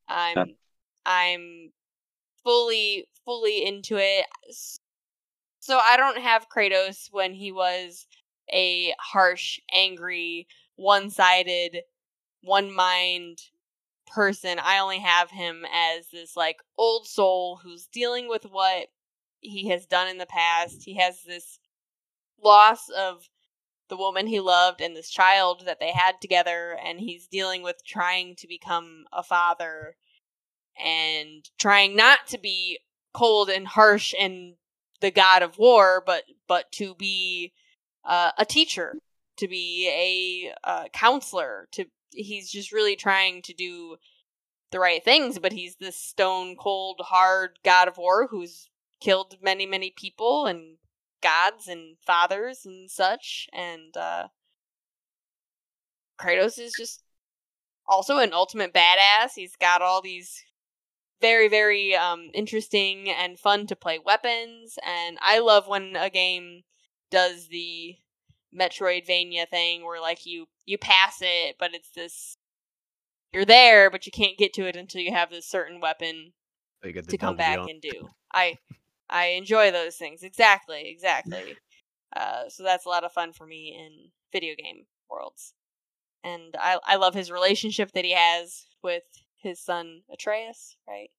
I'm I'm fully fully into it. So I don't have Kratos when he was a harsh, angry, one-sided, one-mind person. I only have him as this like old soul who's dealing with what he has done in the past. He has this loss of the woman he loved and this child that they had together and he's dealing with trying to become a father and trying not to be cold and harsh and the god of war but but to be uh, a teacher to be a uh, counselor to he's just really trying to do the right things but he's this stone cold hard god of war who's killed many many people and gods and fathers and such and uh Kratos is just also an ultimate badass. He's got all these very very um interesting and fun to play weapons and I love when a game does the Metroidvania thing where like you you pass it but it's this you're there but you can't get to it until you have this certain weapon So you get to come back and do. I I enjoy those things. Exactly, exactly. [LAUGHS] Uh, so that's a lot of fun for me in video game worlds. And I I love his relationship that he has with his son Atreus, right?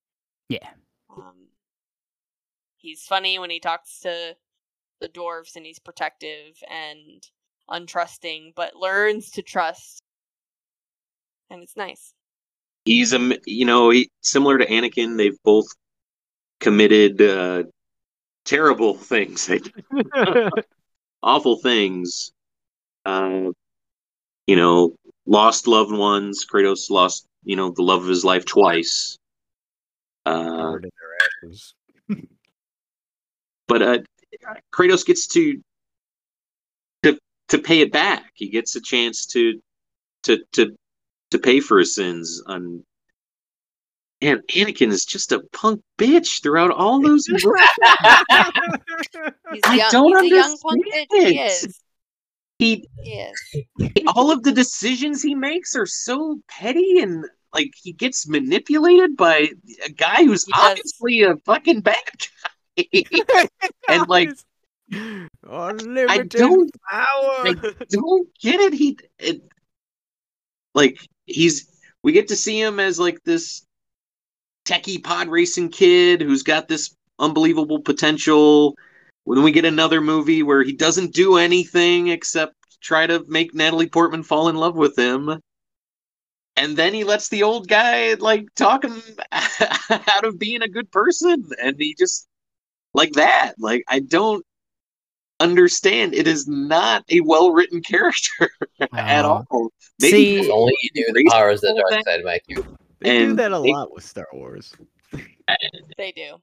Yeah. Um he's funny when he talks to the dwarves and he's protective and untrusting, but learns to trust. And it's nice. He's a, you know, he, similar to Anakin. They've both committed uh, terrible things, [LAUGHS] [LAUGHS] awful things. Uh, you know, lost loved ones. Kratos lost, you know, the love of his life twice. Uh, in their ashes. but uh, Kratos gets to to to pay it back. He gets a chance to to to to pay for his sins. On and Anakin is just a punk bitch throughout all those. [LAUGHS] He's I young, don't he's a young punk understand bitch. He it. He Yes. all of the decisions he makes are so petty and like he gets manipulated by a guy who's He does. obviously a fucking bad guy. [LAUGHS] and like unlimited don't- power. don't get it. He it, like he's we get to see him as like this techie pod racing kid who's got this unbelievable potential. When we get another movie where he doesn't do anything except try to make Natalie Portman fall in love with him. And then he lets the old guy like talk him [LAUGHS] out of being a good person and he just like that. Like I don't understand. It is not a well written [LAUGHS] character at all. See- If only you knew the powers of the dark side, Mike. They do that a they- lot with Star Wars. They do.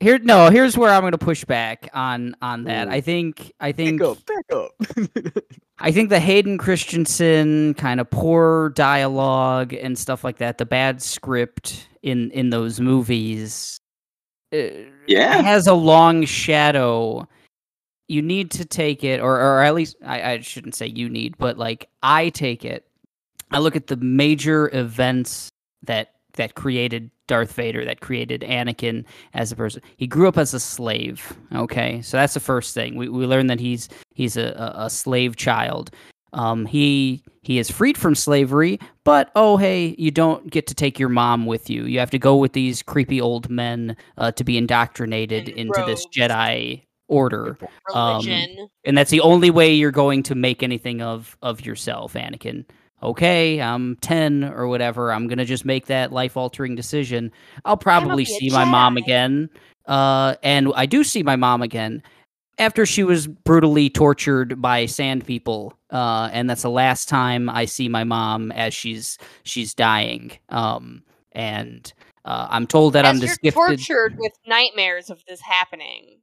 Here, no. Here's where I'm going to push back on on that. Ooh. I think I think Back up, back up. [LAUGHS] I think the Hayden Christensen kind of poor dialogue and stuff like that, the bad script in in those movies, uh, Yeah. has a long shadow. You need to take it, or or at least I, I shouldn't say you need, but like I take it. I look at the major events that that created Darth Vader, that created Anakin as a person. He grew up as a slave. Okay, so that's the first thing. We we learn that he's he's a, a, a slave child. Um, he he is freed from slavery, but oh hey, you don't get to take your mom with you. You have to go with these creepy old men uh, to be indoctrinated In into this. Jedi order Um, Religion. and that's the only way you're going to make anything of of yourself anakin okay i'm 10 or whatever i'm gonna just make that life altering decision i'll probably see my mom again uh and i do see my mom again after she was brutally tortured by sand people uh and that's the last time i see my mom as she's she's dying um and uh, I'm told that As I'm just gifted. tortured with nightmares of this happening.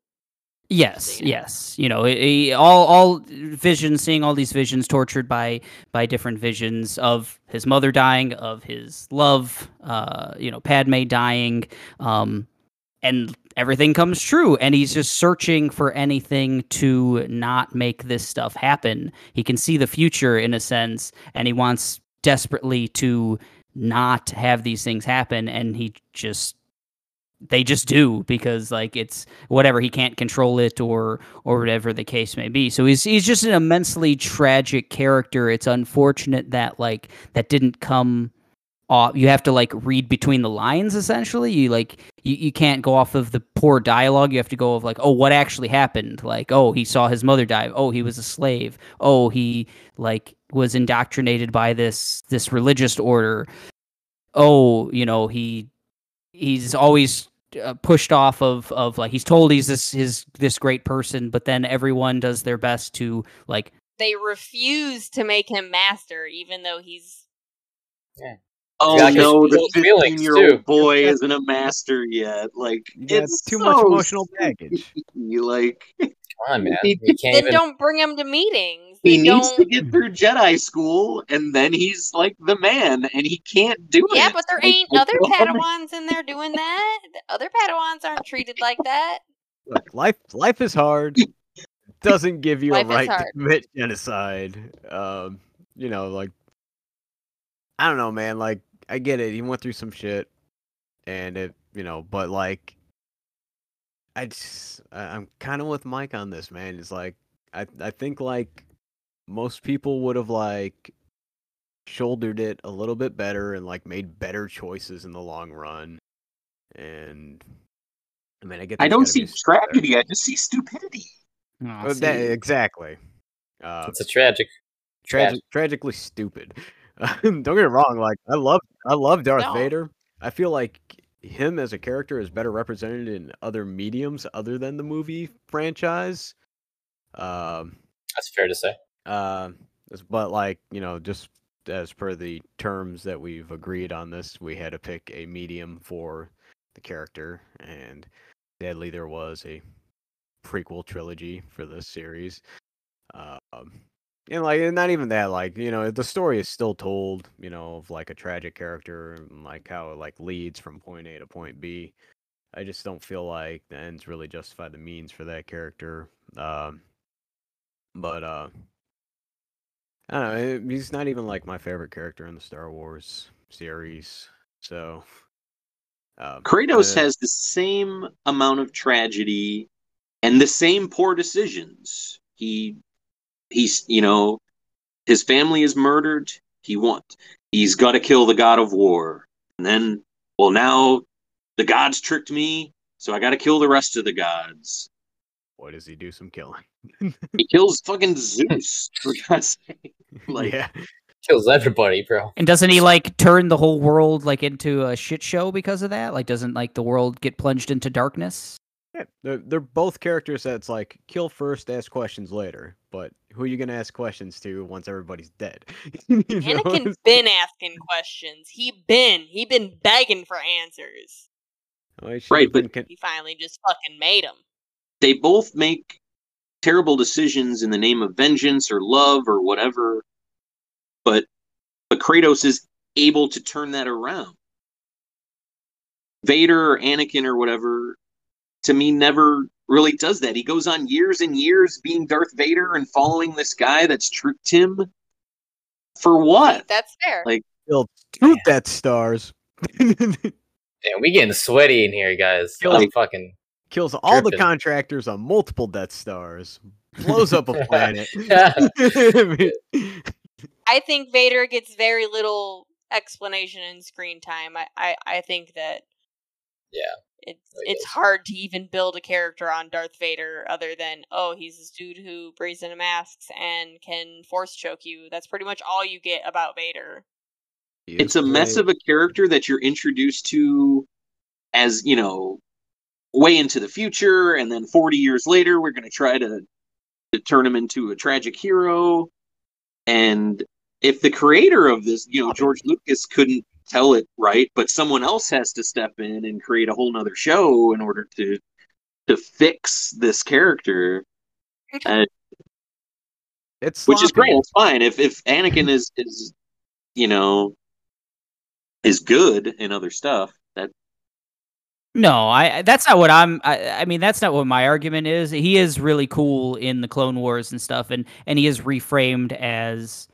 Yes, yes. You know, he, all all visions, seeing all these visions, tortured by by different visions of his mother dying, of his love, uh, you know, Padme dying, um, and everything comes true. And he's just searching for anything to not make this stuff happen. He can see the future in a sense, and he wants desperately to not have these things happen. And he just they just do because like it's whatever he can't control it or or whatever the case may be. So he's he's just an immensely tragic character. It's unfortunate that like that didn't come off you have to like read between the lines essentially. You like you, you can't go off of the poor dialogue. You have to go of like oh what actually happened? Like oh he saw his mother die. Oh he was a slave. Oh he like was indoctrinated by this this religious order. Oh you know he he's always uh, pushed off of of like he's told he's this his this great person but then everyone does their best to like They refuse to make him master, even though he's Yeah. Oh got no, the own feelings, fifteen-year-old boy isn't a master yet. Like You got it's too much emotional baggage. sneaky, Like Come on, man. You can't then even. don't bring him to meetings. He needs to don't- get through Jedi school, and then he's like the man, and he can't do it. Yeah, but there Like, ain't I other. Padawans in there doing that. The Other Padawans aren't treated like that. Look, life life is hard. [LAUGHS] Doesn't give you Life a right to commit genocide. Um, you know, like I don't know, man. Like I get it. He went through some shit, and it, you know, but like I just I- I'm kind of with Mike on this, man. It's like I I think like most people would have like shouldered it a little bit better and like made better choices in the long run. And I mean, I get. I don't see a there. tragedy. I just see stupidity. oh, Uh, that- exactly. Uh, It's a tragic. tragic, tragically stupid. [LAUGHS] Don't get me wrong. Like I love, I love Darth No. Vader. I feel like him as a character is better represented in other mediums other than the movie franchise. Um, That's fair to say. Uh, but like you know, just as per the terms that we've agreed on this, we had to pick a medium for the character, and deadly there was a prequel trilogy for this series. Um, and like, and not even that, like you know, the story is still told, you know, of like a tragic character, and like how it like leads from point A to point B. I just don't feel like the ends really justify the means for that character. Um, but uh, I don't know. He's not even like my favorite character in the Star Wars series. So, um, Kratos uh, has the same amount of tragedy and the same poor decisions. He he's you know his family is murdered. He want he's got to kill the god of war. And then well now the gods tricked me, so I got to kill the rest of the gods. What does he do? Some killing. He kills fucking Zeus for God's sake. [LAUGHS] Like yeah. Kills everybody, bro. And doesn't he like turn the whole world like into a shit show because of that? Like, doesn't like the world get plunged into darkness? Yeah, they're, they're both characters that's like kill first, ask questions later. But who are you gonna ask questions to once everybody's dead? [LAUGHS] You know? Anakin's been asking questions. He been he been begging for answers. Well, he should've Right, but- con- He finally just fucking made them. They both make terrible decisions in the name of vengeance or love or whatever but but kratos is able to turn that around vader or anakin or whatever to me never really does that he goes on years and years being darth vader and following this guy that's tricked him for what That's fair. Like- killed two that Stars. [LAUGHS] Damn, we getting sweaty in here, guys. Kills- fucking. Kills all the contractors on multiple Death Stars. Blows up a [LAUGHS] planet. [LAUGHS] [LAUGHS] I think Vader gets very little explanation in screen time. I, I, I think that Yeah, it's I it's guess. hard to even build a character on Darth Vader other than oh he's this dude who breathes into masks and can force choke you. That's pretty much all you get about Vader. it's a mess of a character that you're introduced to as you know way into the future and then 40 years later we're going to try to, to turn him into a tragic hero. And if the creator of this you know george lucas couldn't tell it right but someone else has to step in and create a whole nother show in order to to fix this character. Uh, It's which is great it's fine. If if anakin is is you know is good in other stuff No, I that's not what I'm I, I mean that's not what my argument is. He is really cool in the Clone Wars and stuff and and he is reframed as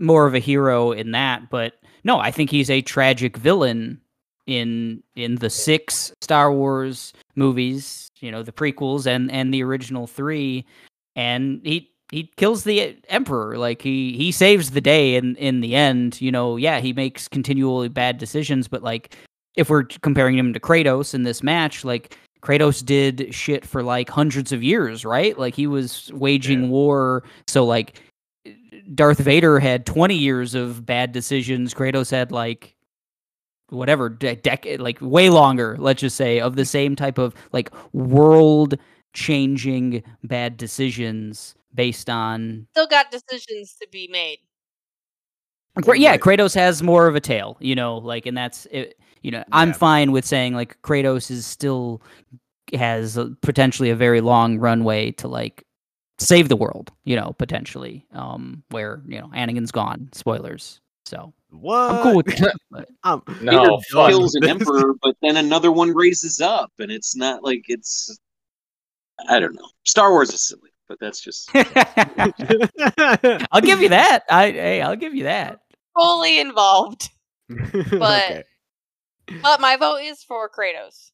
more of a hero in that, but no, I think he's a tragic villain in in the 6 Star Wars movies, you know, the prequels and and the original 3 and he he kills the emperor like he he saves the day in in the end you know yeah he makes continually bad decisions but like if we're comparing him to Kratos in this match, like Kratos did shit for like hundreds of years, right? Like he was waging Yeah. war. So like Darth Vader had 20 years of bad decisions. Kratos had like whatever de- decade like way longer, let's just say, of the mm. same type of like world changing bad decisions based on Still got decisions to be made. Yeah, Right. Kratos has more of a tail, you know, like, and that's it. You know, I'm fine with saying like Kratos is still has a, potentially a very long runway to like save the world, you know, potentially. Um, where you know Anakin's gone. Spoilers. So What? I'm cool with that. [LAUGHS] but- I'm, No, kills an emperor, but then another one raises up, and it's not like it's. I don't know. Star Wars is silly, but that's just. [LAUGHS] [LAUGHS] I'll give you that. I hey, I'll give you that. Fully involved. okay. But my vote is for Kratos.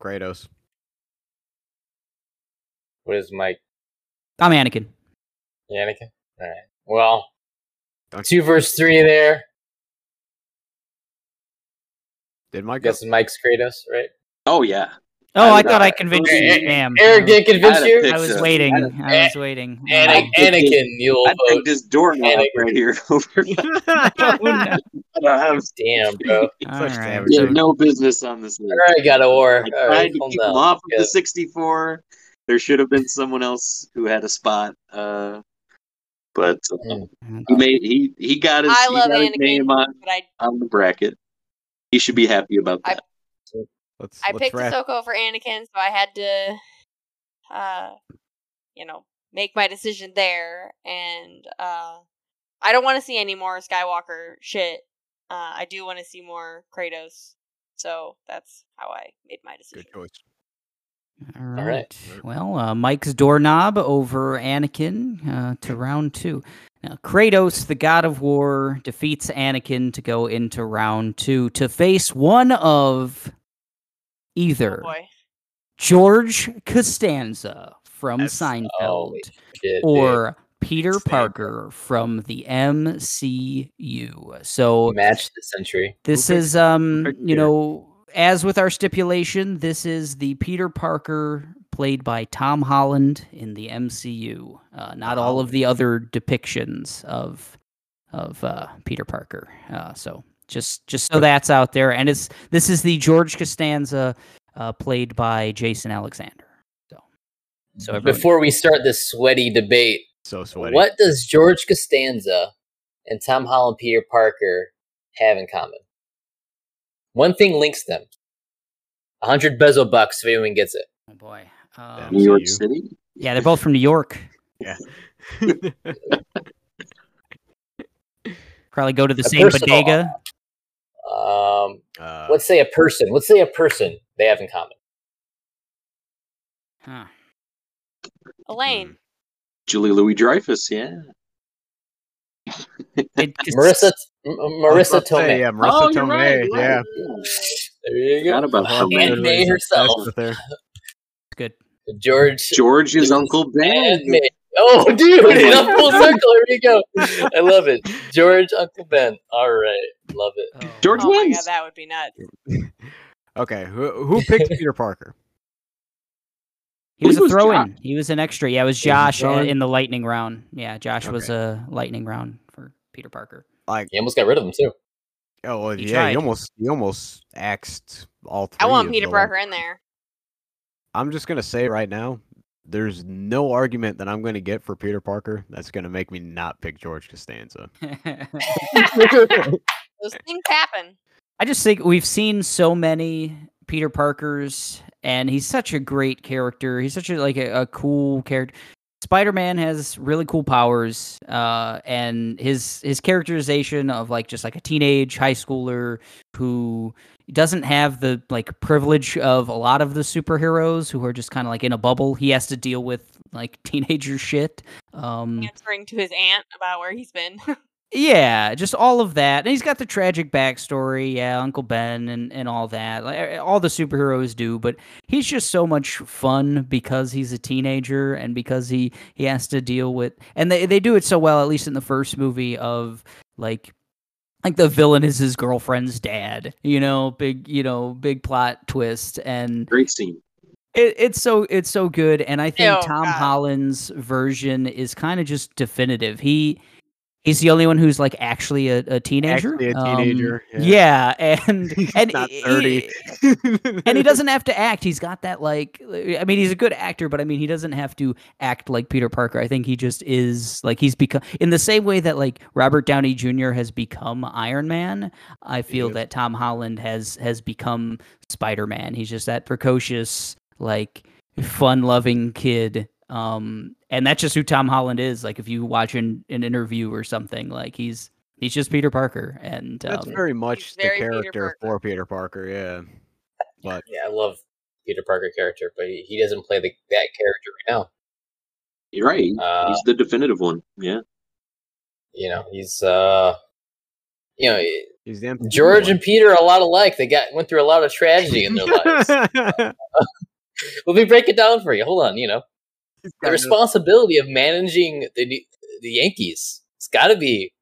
Kratos. What is Mike? I'm Anakin. Anakin? All right. Well, Don't- two versus three there. Did Mike? I guess Mike's Kratos, right? Oh yeah, Oh, I I, thought I convinced you. eh, Damn. Eric didn't convince you? I was so. waiting. I'd- I was waiting. Ana- I'd pick Anakin, you'll I vote. think this doorknob Anakin. right here over. [LAUGHS] Oh, no. I have Damn, [LAUGHS] bro. All right. savage. yeah, no business on this list. All right, got a war. I All tried right, to keep down. him off of Yeah. the 64. There should have been someone else who had a spot. Uh, but uh, Mm. he made he he got his, I he love got his Anakin, name on, but I on the bracket. He should be happy about I- that. Let's, I let's picked wrap- Ahsoka over Anakin, so I had to, uh, you know, make my decision there. And uh, I don't want to see any more Skywalker shit. Uh, I do want to see more Kratos. So that's how I made my decision. Good choice. All right. right. Well, uh, Mike's doorknob over Anakin uh, to round two. Now, Kratos, the god of war, defeats Anakin to go into round two to face one of either Oh boy. George Costanza from Yes. Seinfeld Oh, shit, dude. or Peter Same. Parker from the MCU. So match the century. this Who is um you know as with our stipulation, this is the Peter Parker played by Tom Holland in the MCU. Uh, not all of the other depictions of of uh, Peter Parker. Uh, so just just so that's out there, and it's this is the George Costanza uh, played by Jason Alexander. So so Before we start this sweaty debate, So sweaty. what does George Costanza and Tom Holland Peter Parker have in common? One thing links them. A hundred bezel bucks if anyone gets it. oh boy. Um, New York City. yeah, they're both from New York. Yeah. [LAUGHS] Probably go to the A same personal- bodega. Um, uh, let's say a person. Let's say a person they have in common. Huh. Elaine. Julia Louis-Dreyfus. Yeah. [LAUGHS] Marisa M- I was Marisa about say, Tomei. Yeah, Marisa Oh, you're Tomei. right, you're yeah. There you Forgot go. about Well, her. Aunt everybody's May herself. good. George George's Uncle Ben. And May. Oh, [LAUGHS] dude, in a full circle. Here we go. [LAUGHS] I love it. George, Uncle Ben. All right, love it. Oh. George Oh my wins. god, that would be nuts. [LAUGHS] Okay, who who picked Peter Parker? He was Who a was throw Josh? in. He was an extra. Yeah, it was Josh throw uh, in? in the lightning round. Yeah, Josh was a lightning round for Peter Parker. Like, You almost got rid of him too. oh well, He yeah, tried. he almost he almost axed all three. I want Peter Parker in there. I'm just gonna say right now, there's no argument that I'm gonna get for Peter Parker that's gonna make me not pick George Costanza. [LAUGHS] Those things happen. I just think we've seen so many Peter Parkers, and he's such a great character. He's such a like a, a cool character. Spider Man has really cool powers, uh, and his his characterization of like just like a teenage high schooler who doesn't have the like privilege of a lot of the superheroes who are just kind of like in a bubble. He has to deal with like [LAUGHS] teenager shit. Um, Answering to his aunt about where he's been. [LAUGHS] yeah, just all of that. And he's got the tragic backstory, yeah, Uncle Ben and, and all that. Like all the superheroes do, but he's just so much fun because he's a teenager and because he he has to deal with and they they do it so well at least in the first movie of like like the villain is his girlfriend's dad, you know, big, you know, big plot twist and Great scene. it, it's so it's so good, and I think Oh, Tom God. Holland's version is kind of just definitive. He he's the only one who's like actually a, a teenager. Actually a Um, teenager, yeah. [LAUGHS] and and not he- and he doesn't [LAUGHS] have to act. He's got that like I mean he's a good actor, but I mean he doesn't have to act like Peter Parker. I think he just is like he's become in the same way that like Robert Downey Jr. has become Iron Man. I feel that Tom Holland has has become Spider-Man. He's just that precocious like fun-loving kid. Um and that's just who Tom Holland is. Like if you watch an, an interview or something, like he's he's just Peter Parker and That's um, very much the very character Parker. for Peter Parker. Yeah, but Yeah, I love Peter Parker character, but he, he doesn't play the, that character right now. You're right. Uh, He's the definitive one. Yeah. You know, he's uh, you know, he's the George one. and Peter are a lot alike. They got went through a lot of tragedy in their [LAUGHS] lives. [LAUGHS] Let me break it down for you. Hold on. You know, the responsibility of managing the the Yankees. It's got to be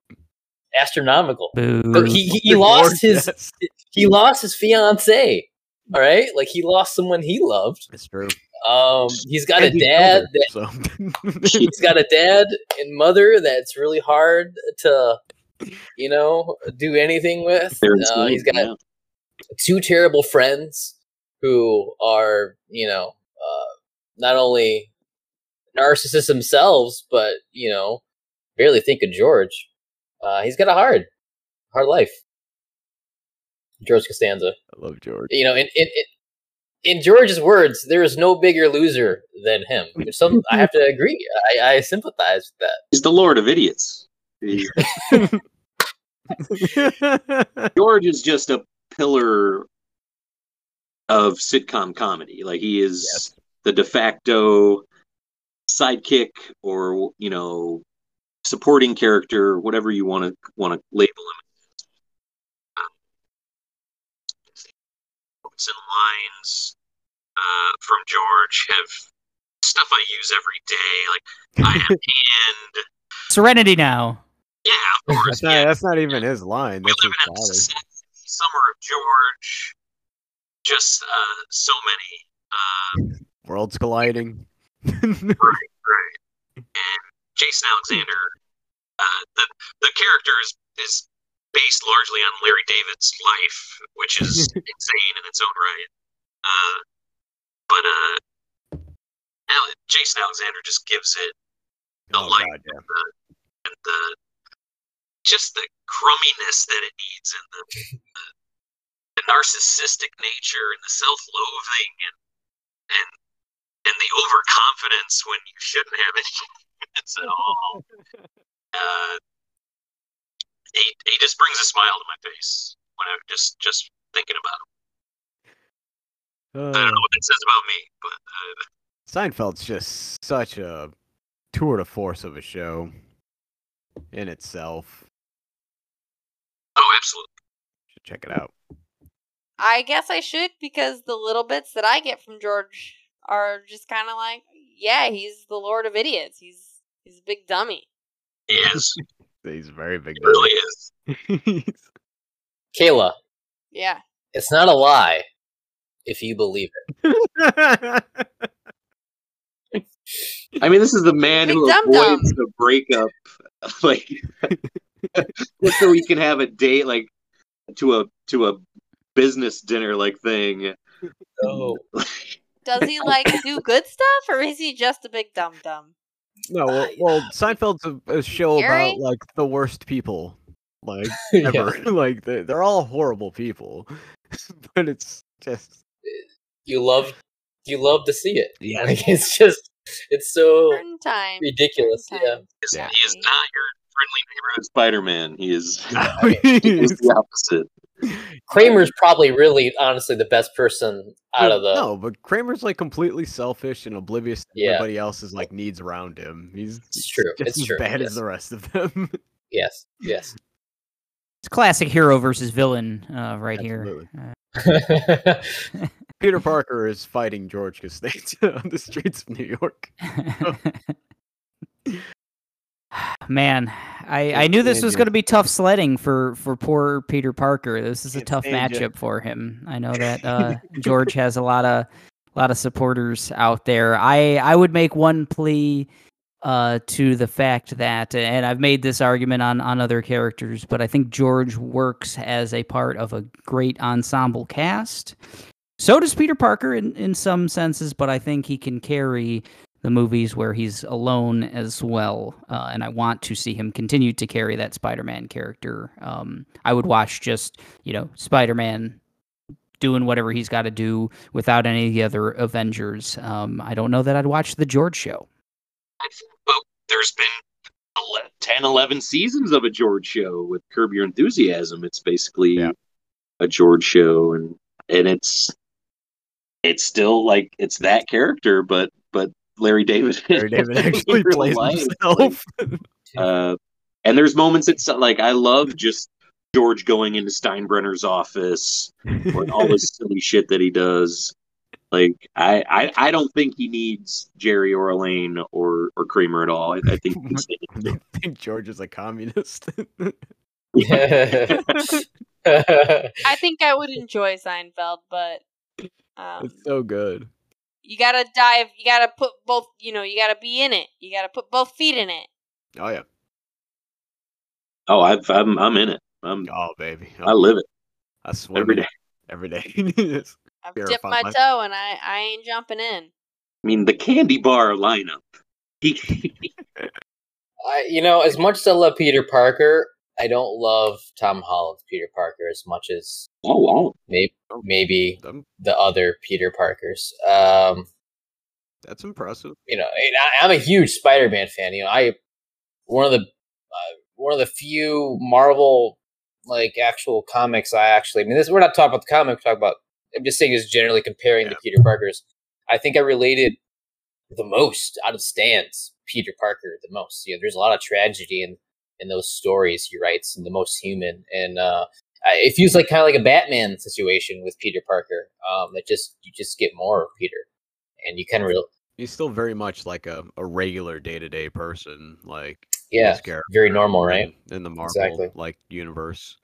astronomical. boo. But he he, he lost his yes. he lost his fiance. All right, like he lost someone he loved. It's true. Um, he's got a And he dad killed that so. [LAUGHS] he's got a dad and mother that's really hard to, you know, do anything with. Uh, he's got yeah. two terrible friends who are, you know, uh, not only narcissists themselves, but you know, barely think of George. Uh, he's got a hard, hard life. George Costanza. I love George. You know, in in in, in George's words, there is no bigger loser than him. There's [LAUGHS] Some I have to agree. I, I sympathize with that. He's the Lord of Idiots. [LAUGHS] [LAUGHS] George is just a pillar of sitcom comedy. Like he is Yes. the de facto sidekick or you know supporting character, whatever you want to want to label him. Um, quotes and lines uh, from George have stuff I use every day. Like I have [LAUGHS] and Serenity now. yeah, of course. That's not, that's not even his line. We That's live his in a father's. summer of George. Just uh, so many. Uh, Worlds colliding. Right, right. And Jason Alexander, uh, the the character is is based largely on Larry David's life, which is [LAUGHS] insane in its own right. Uh, but uh, Al- Jason Alexander just gives it the oh light god, yeah. and the just the crumminess that it needs and the, the, the narcissistic nature and the self-loathing and and and the overconfidence when you shouldn't have it it's all [LAUGHS] uh he, he just brings a smile to my face when I'm just just thinking about him. I don't Uh, know what that says about me, but uh, Seinfeld's just such a tour de force of a show in itself. oh, absolutely. Should check it out. I guess I should because the little bits that I get from George are just kind of like, yeah, he's the Lord of Idiots. He's he's a big dummy. He is. He's very big. He really is. [LAUGHS] Kayla, Yeah. it's not a lie if you believe it. [LAUGHS] I mean, this is the man Big who dum-dum. avoids the breakup, [LAUGHS] like just so he can have a date, like to a to a business dinner like thing. Oh, Does he like do good stuff or is he just a big dum dum? no, well, well uh, Seinfeld's a, a show Gary? about like the worst people, like [LAUGHS] Yeah. ever. [LAUGHS] like they're, they're all horrible people, [LAUGHS] but it's just you love you love to see it. Yeah. Like it's just it's so Certain time. ridiculous. certain Yeah. Yeah. He is not your friendly neighborhood Spider-Man. He is He's- he's the opposite. Kramer's probably really honestly the best person out of the no, but Kramer's like completely selfish and oblivious to Yeah. everybody else's like needs around him. He's It's true, just it's as true, bad yes. as the rest of them. [LAUGHS] Yes, yes. It's classic hero versus villain uh, right here. Uh, [LAUGHS] Peter Parker is fighting George Costanza [LAUGHS] on the streets of New York. Man, I, I knew this was going to be tough sledding for, for poor Peter Parker. This is a tough matchup for him. I know that uh, [LAUGHS] George has a lot of lot of supporters out there. I I would make one plea uh, to the fact that, and I've made this argument on on other characters, but I think George works as a part of a great ensemble cast. So does Peter Parker in, in some senses, but I think he can carry the movies where he's alone as well. Uh, and I want to see him continue to carry that Spider Man character. Um, I would watch just, you know, Spider Man doing whatever he's got to do without any of the other Avengers. Um, I don't know that I'd watch the George show. Well, there's been 11, 10, 11 seasons of a George show with Curb Your Enthusiasm. It's basically Yeah. a George show, and and it's it's still like it's that character, but but Larry David. [LAUGHS] Larry David [LAUGHS] actually plays life, himself. [LAUGHS] Uh, and there's moments it's like I love just George going into Steinbrenner's office and all this silly shit that he does. Like I, I, I don't think he needs Jerry or Elaine or or Kramer at all. I, I think he's, I think George is a communist. I think I would enjoy Seinfeld, but um, it's so good. You gotta dive. You gotta put both. You know, you gotta be in it. You gotta put both feet in it. Oh yeah. oh, I've, I'm I'm in it. I'm Oh baby. I live it I swear every day. [LAUGHS] every day. [LAUGHS] I've dipped my my- toe, and I I ain't jumping in. I mean, the candy bar lineup. [LAUGHS] I, you know, as much as I love Peter Parker, I don't love Tom Holland's Peter Parker as much as oh wow, maybe maybe um, the other Peter Parkers. Um, that's impressive. you know, and I, I'm a huge Spider-Man fan. You know, I one of the uh, one of the few Marvel like actual comics I actually. I mean, this we're not talking about the comic. We're talking about. I'm just saying, is generally comparing the Yeah. Peter Parkers. I think I related the most out of Stan's Peter Parker the most. You know, there's a lot of tragedy in in those stories he writes, and the most human. And uh, I- it feels like kind of like a Batman situation with Peter Parker. Um, that just you just get more of Peter, and you kind of real He's still very much like a, a regular day to day person, like yeah, very normal, right? In, in the Marvel Exactly. like universe.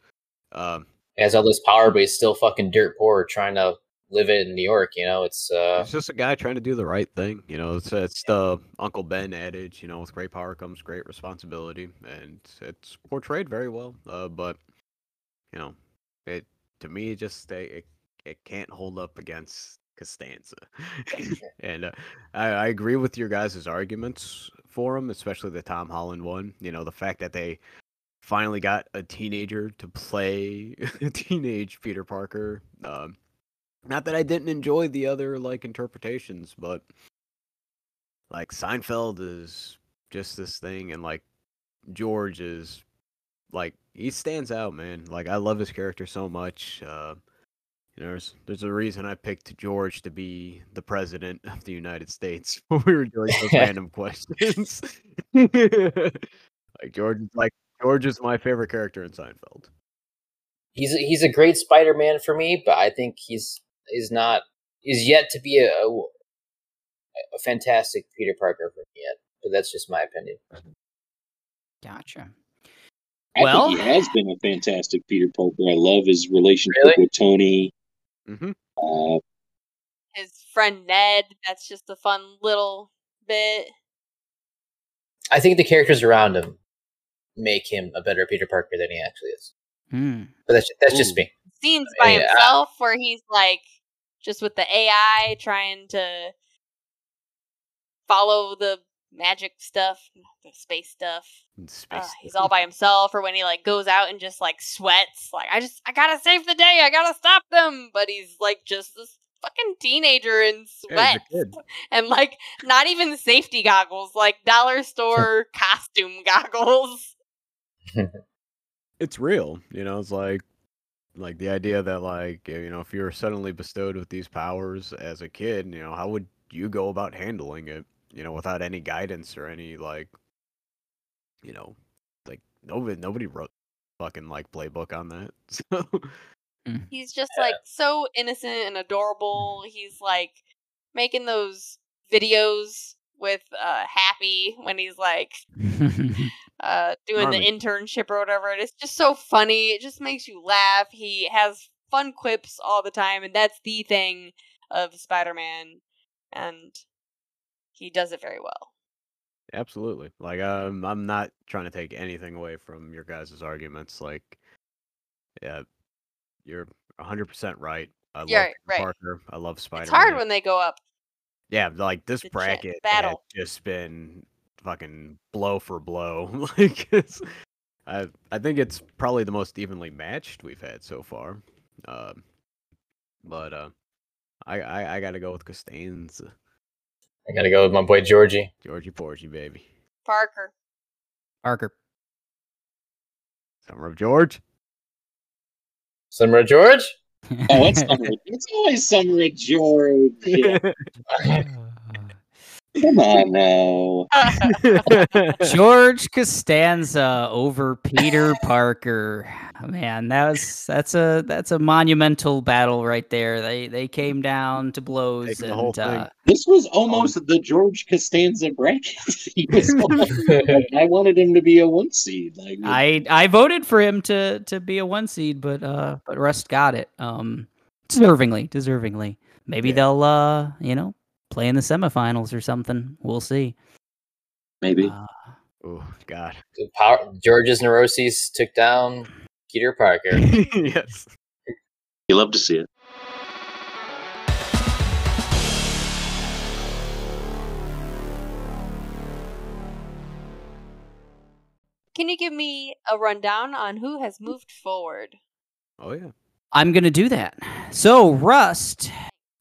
Um, has all this power, but he's still fucking dirt poor, trying to live it in New York. You know, it's uh, It's just a guy trying to do the right thing. You know, it's it's the Uncle Ben adage. You know, with great power comes great responsibility, and it's portrayed very well. Uh, but you know, it to me it just it it, it can't hold up against Costanza. [LAUGHS] [LAUGHS] and uh, I, I agree with your guys' arguments for him, especially the Tom Holland one. You know, the fact that they finally got a teenager to play [LAUGHS] a teenage Peter Parker. Um, not that I didn't enjoy the other like interpretations, but like Seinfeld is just this thing, and like George is like he stands out, man. Like I love his character so much. Uh, you know, there's there's a reason I picked George to be the president of the United States [LAUGHS] when we were doing those [LAUGHS] random questions. [LAUGHS] like George is like George is my favorite character in Seinfeld. he's he's a great Spider-Man for me, but I think he's is not is yet to be a, a a fantastic Peter Parker for me yet. But that's just my opinion. Gotcha. I Well- think he has been a fantastic Peter Parker. I love his relationship Really? with Tony. Mm-hmm. Uh, His friend Ned, that's just a fun little bit. I think the characters around him make him a better Peter Parker than he actually is. Hmm. But that's that's just me. Scenes by Yeah. himself where he's like just with the AI trying to follow the magic stuff, the space stuff. Uh, he's all by himself, or when he like goes out and just like sweats, like I just I gotta save the day, I gotta stop them. But he's like just this fucking teenager in Yeah, sweats he's [LAUGHS] and like not even safety goggles, like dollar store [LAUGHS] costume goggles. it's real you know it's like like the idea that like you know if you're suddenly bestowed with these powers as a kid you know how would you go about handling it you know without any guidance or any like you know like nobody nobody wrote fucking like playbook on that [LAUGHS] so He's just Yeah. like so innocent and adorable. He's like making those videos with uh Happy when he's like [LAUGHS] uh doing Charming. the internship or whatever. And it's just so funny. It just makes you laugh. He has fun quips all the time, and that's the thing of Spider-Man, and he does it very well. absolutely like um, i'm not trying to take anything away from your guys' arguments like yeah you're 100% right i love Yeah, right. parker i love spider It's hard when they go up. Yeah, like this the bracket battle. has just been fucking blow for blow. [LAUGHS] like it's, I I think it's probably the most evenly matched we've had so far. Um, but uh, I, I I gotta go with Costanza, I gotta go with my boy Georgie. Georgie Porgy, baby, Parker. Parker. Summer of George. Summer of George. [LAUGHS] oh, it's summer. It's always summer at George. [LAUGHS] Come on now. [LAUGHS] George Costanza over Peter [LAUGHS] Parker. Man, that was that's a that's a monumental battle right there. They they came down to blows Taking and uh, This was almost the George Costanza bracket. [LAUGHS] he was almost- like, I wanted him to be a one seed. Like I I voted for him to to be a one seed, but uh but Rust got it. Um deservingly, deservingly. Maybe Yeah. they'll uh, you know, play in the semifinals or something. We'll see. maybe. Uh, oh God. Power, George's neuroses took down Peter Parker. [LAUGHS] yes. You love to see it. Can you give me a rundown on who has moved forward? Oh yeah. I'm gonna do that. So Rust,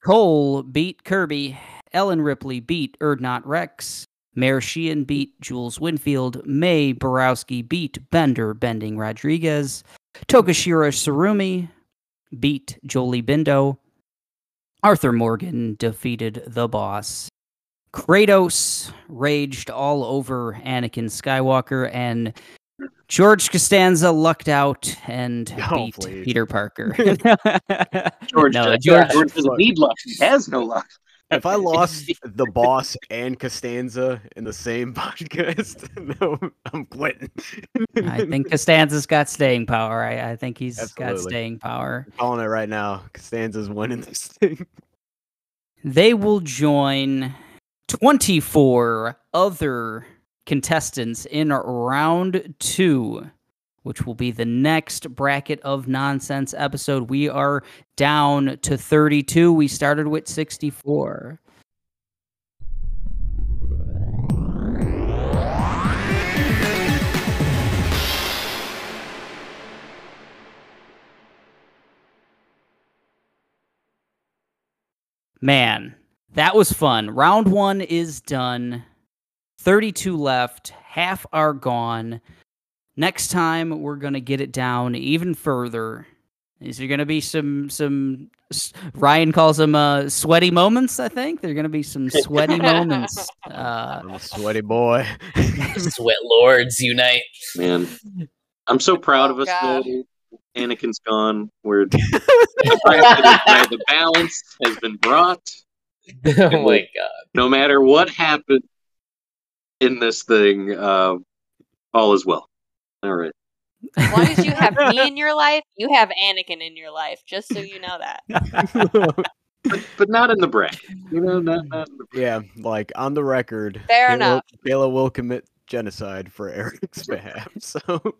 Cole beat Kirby, Ellen Ripley beat Urdnot Wrex, Mare Sheehan beat Jules Winfield, Mae Borowski beat Bender Bending Rodriguez, Tokushirou Tsurumi beat Jolee Bindo, Arthur Morgan defeated the boss, Kratos raged all over Anakin Skywalker, and George Costanza lucked out and Oh, beat please. Peter Parker. [LAUGHS] [LAUGHS] George, No, George- George doesn't need luck. He has no luck. If I lost [LAUGHS] the boss and Costanza in the same [LAUGHS] podcast, [LAUGHS] no, I'm quitting. I think Costanza's got staying power. I, I think he's got staying power. I'm calling it right now. Costanza's winning this thing. They will join 24 other contestants in round two, which will be the next bracket of nonsense episode. We are down to 32. We started with 64. Man, that was fun. Round one is done. 32 left. Half are gone. Next time, we're going to get it down even further. Is there going to be some, some, Ryan calls them uh, sweaty moments, I think. There are going to be some sweaty [LAUGHS] moments. Uh, I'm a sweaty boy. [LAUGHS] Sweat lords unite. Man, I'm so proud Oh, of us. God. though. Anakin's gone. We're the bracket is where the balance has been brought. oh my god. No matter what happened in this thing, uh, all is well. All right. As long as you have me in [LAUGHS] your life, you have Anakin in your life. Just so you know that. [LAUGHS] But, but not in the bracket. You know, not, not in the yeah, like on the record, Fair Kayla- enough. Kayla will commit genocide for Eric's [LAUGHS] behalf. So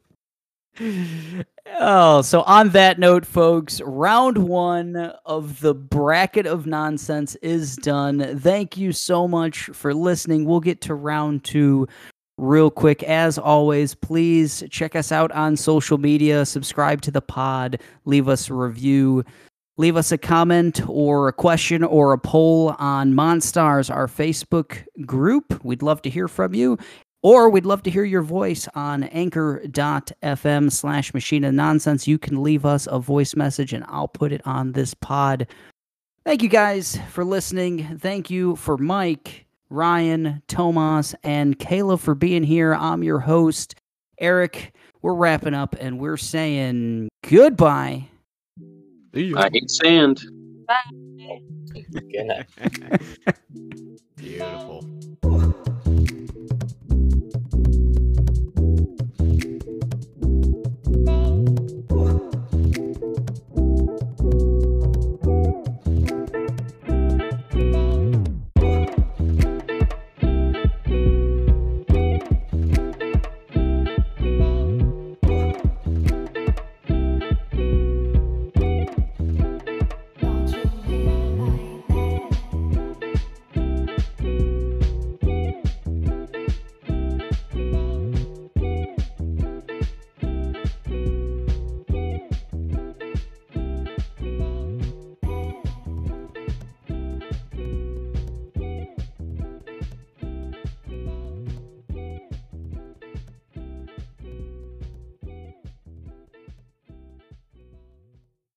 oh, so on that note, folks, round one of the bracket of nonsense is done. Thank you so much for listening. We'll get to round two real quick. As always, please check us out on social media, subscribe to the pod, leave us a review. Leave us a comment or a question or a poll on Monstars, our Facebook group. We'd love to hear from you. Or we'd love to hear your voice on anchor.fm slash machine of nonsense. You can leave us a voice message and I'll put it on this pod. Thank you guys for listening. Thank you for Mike, Ryan, Tomas, and Kayla for being here. I'm your host, Eric. We're wrapping up and we're saying goodbye. I hate sand. Bye. [LAUGHS] [LAUGHS] Beautiful.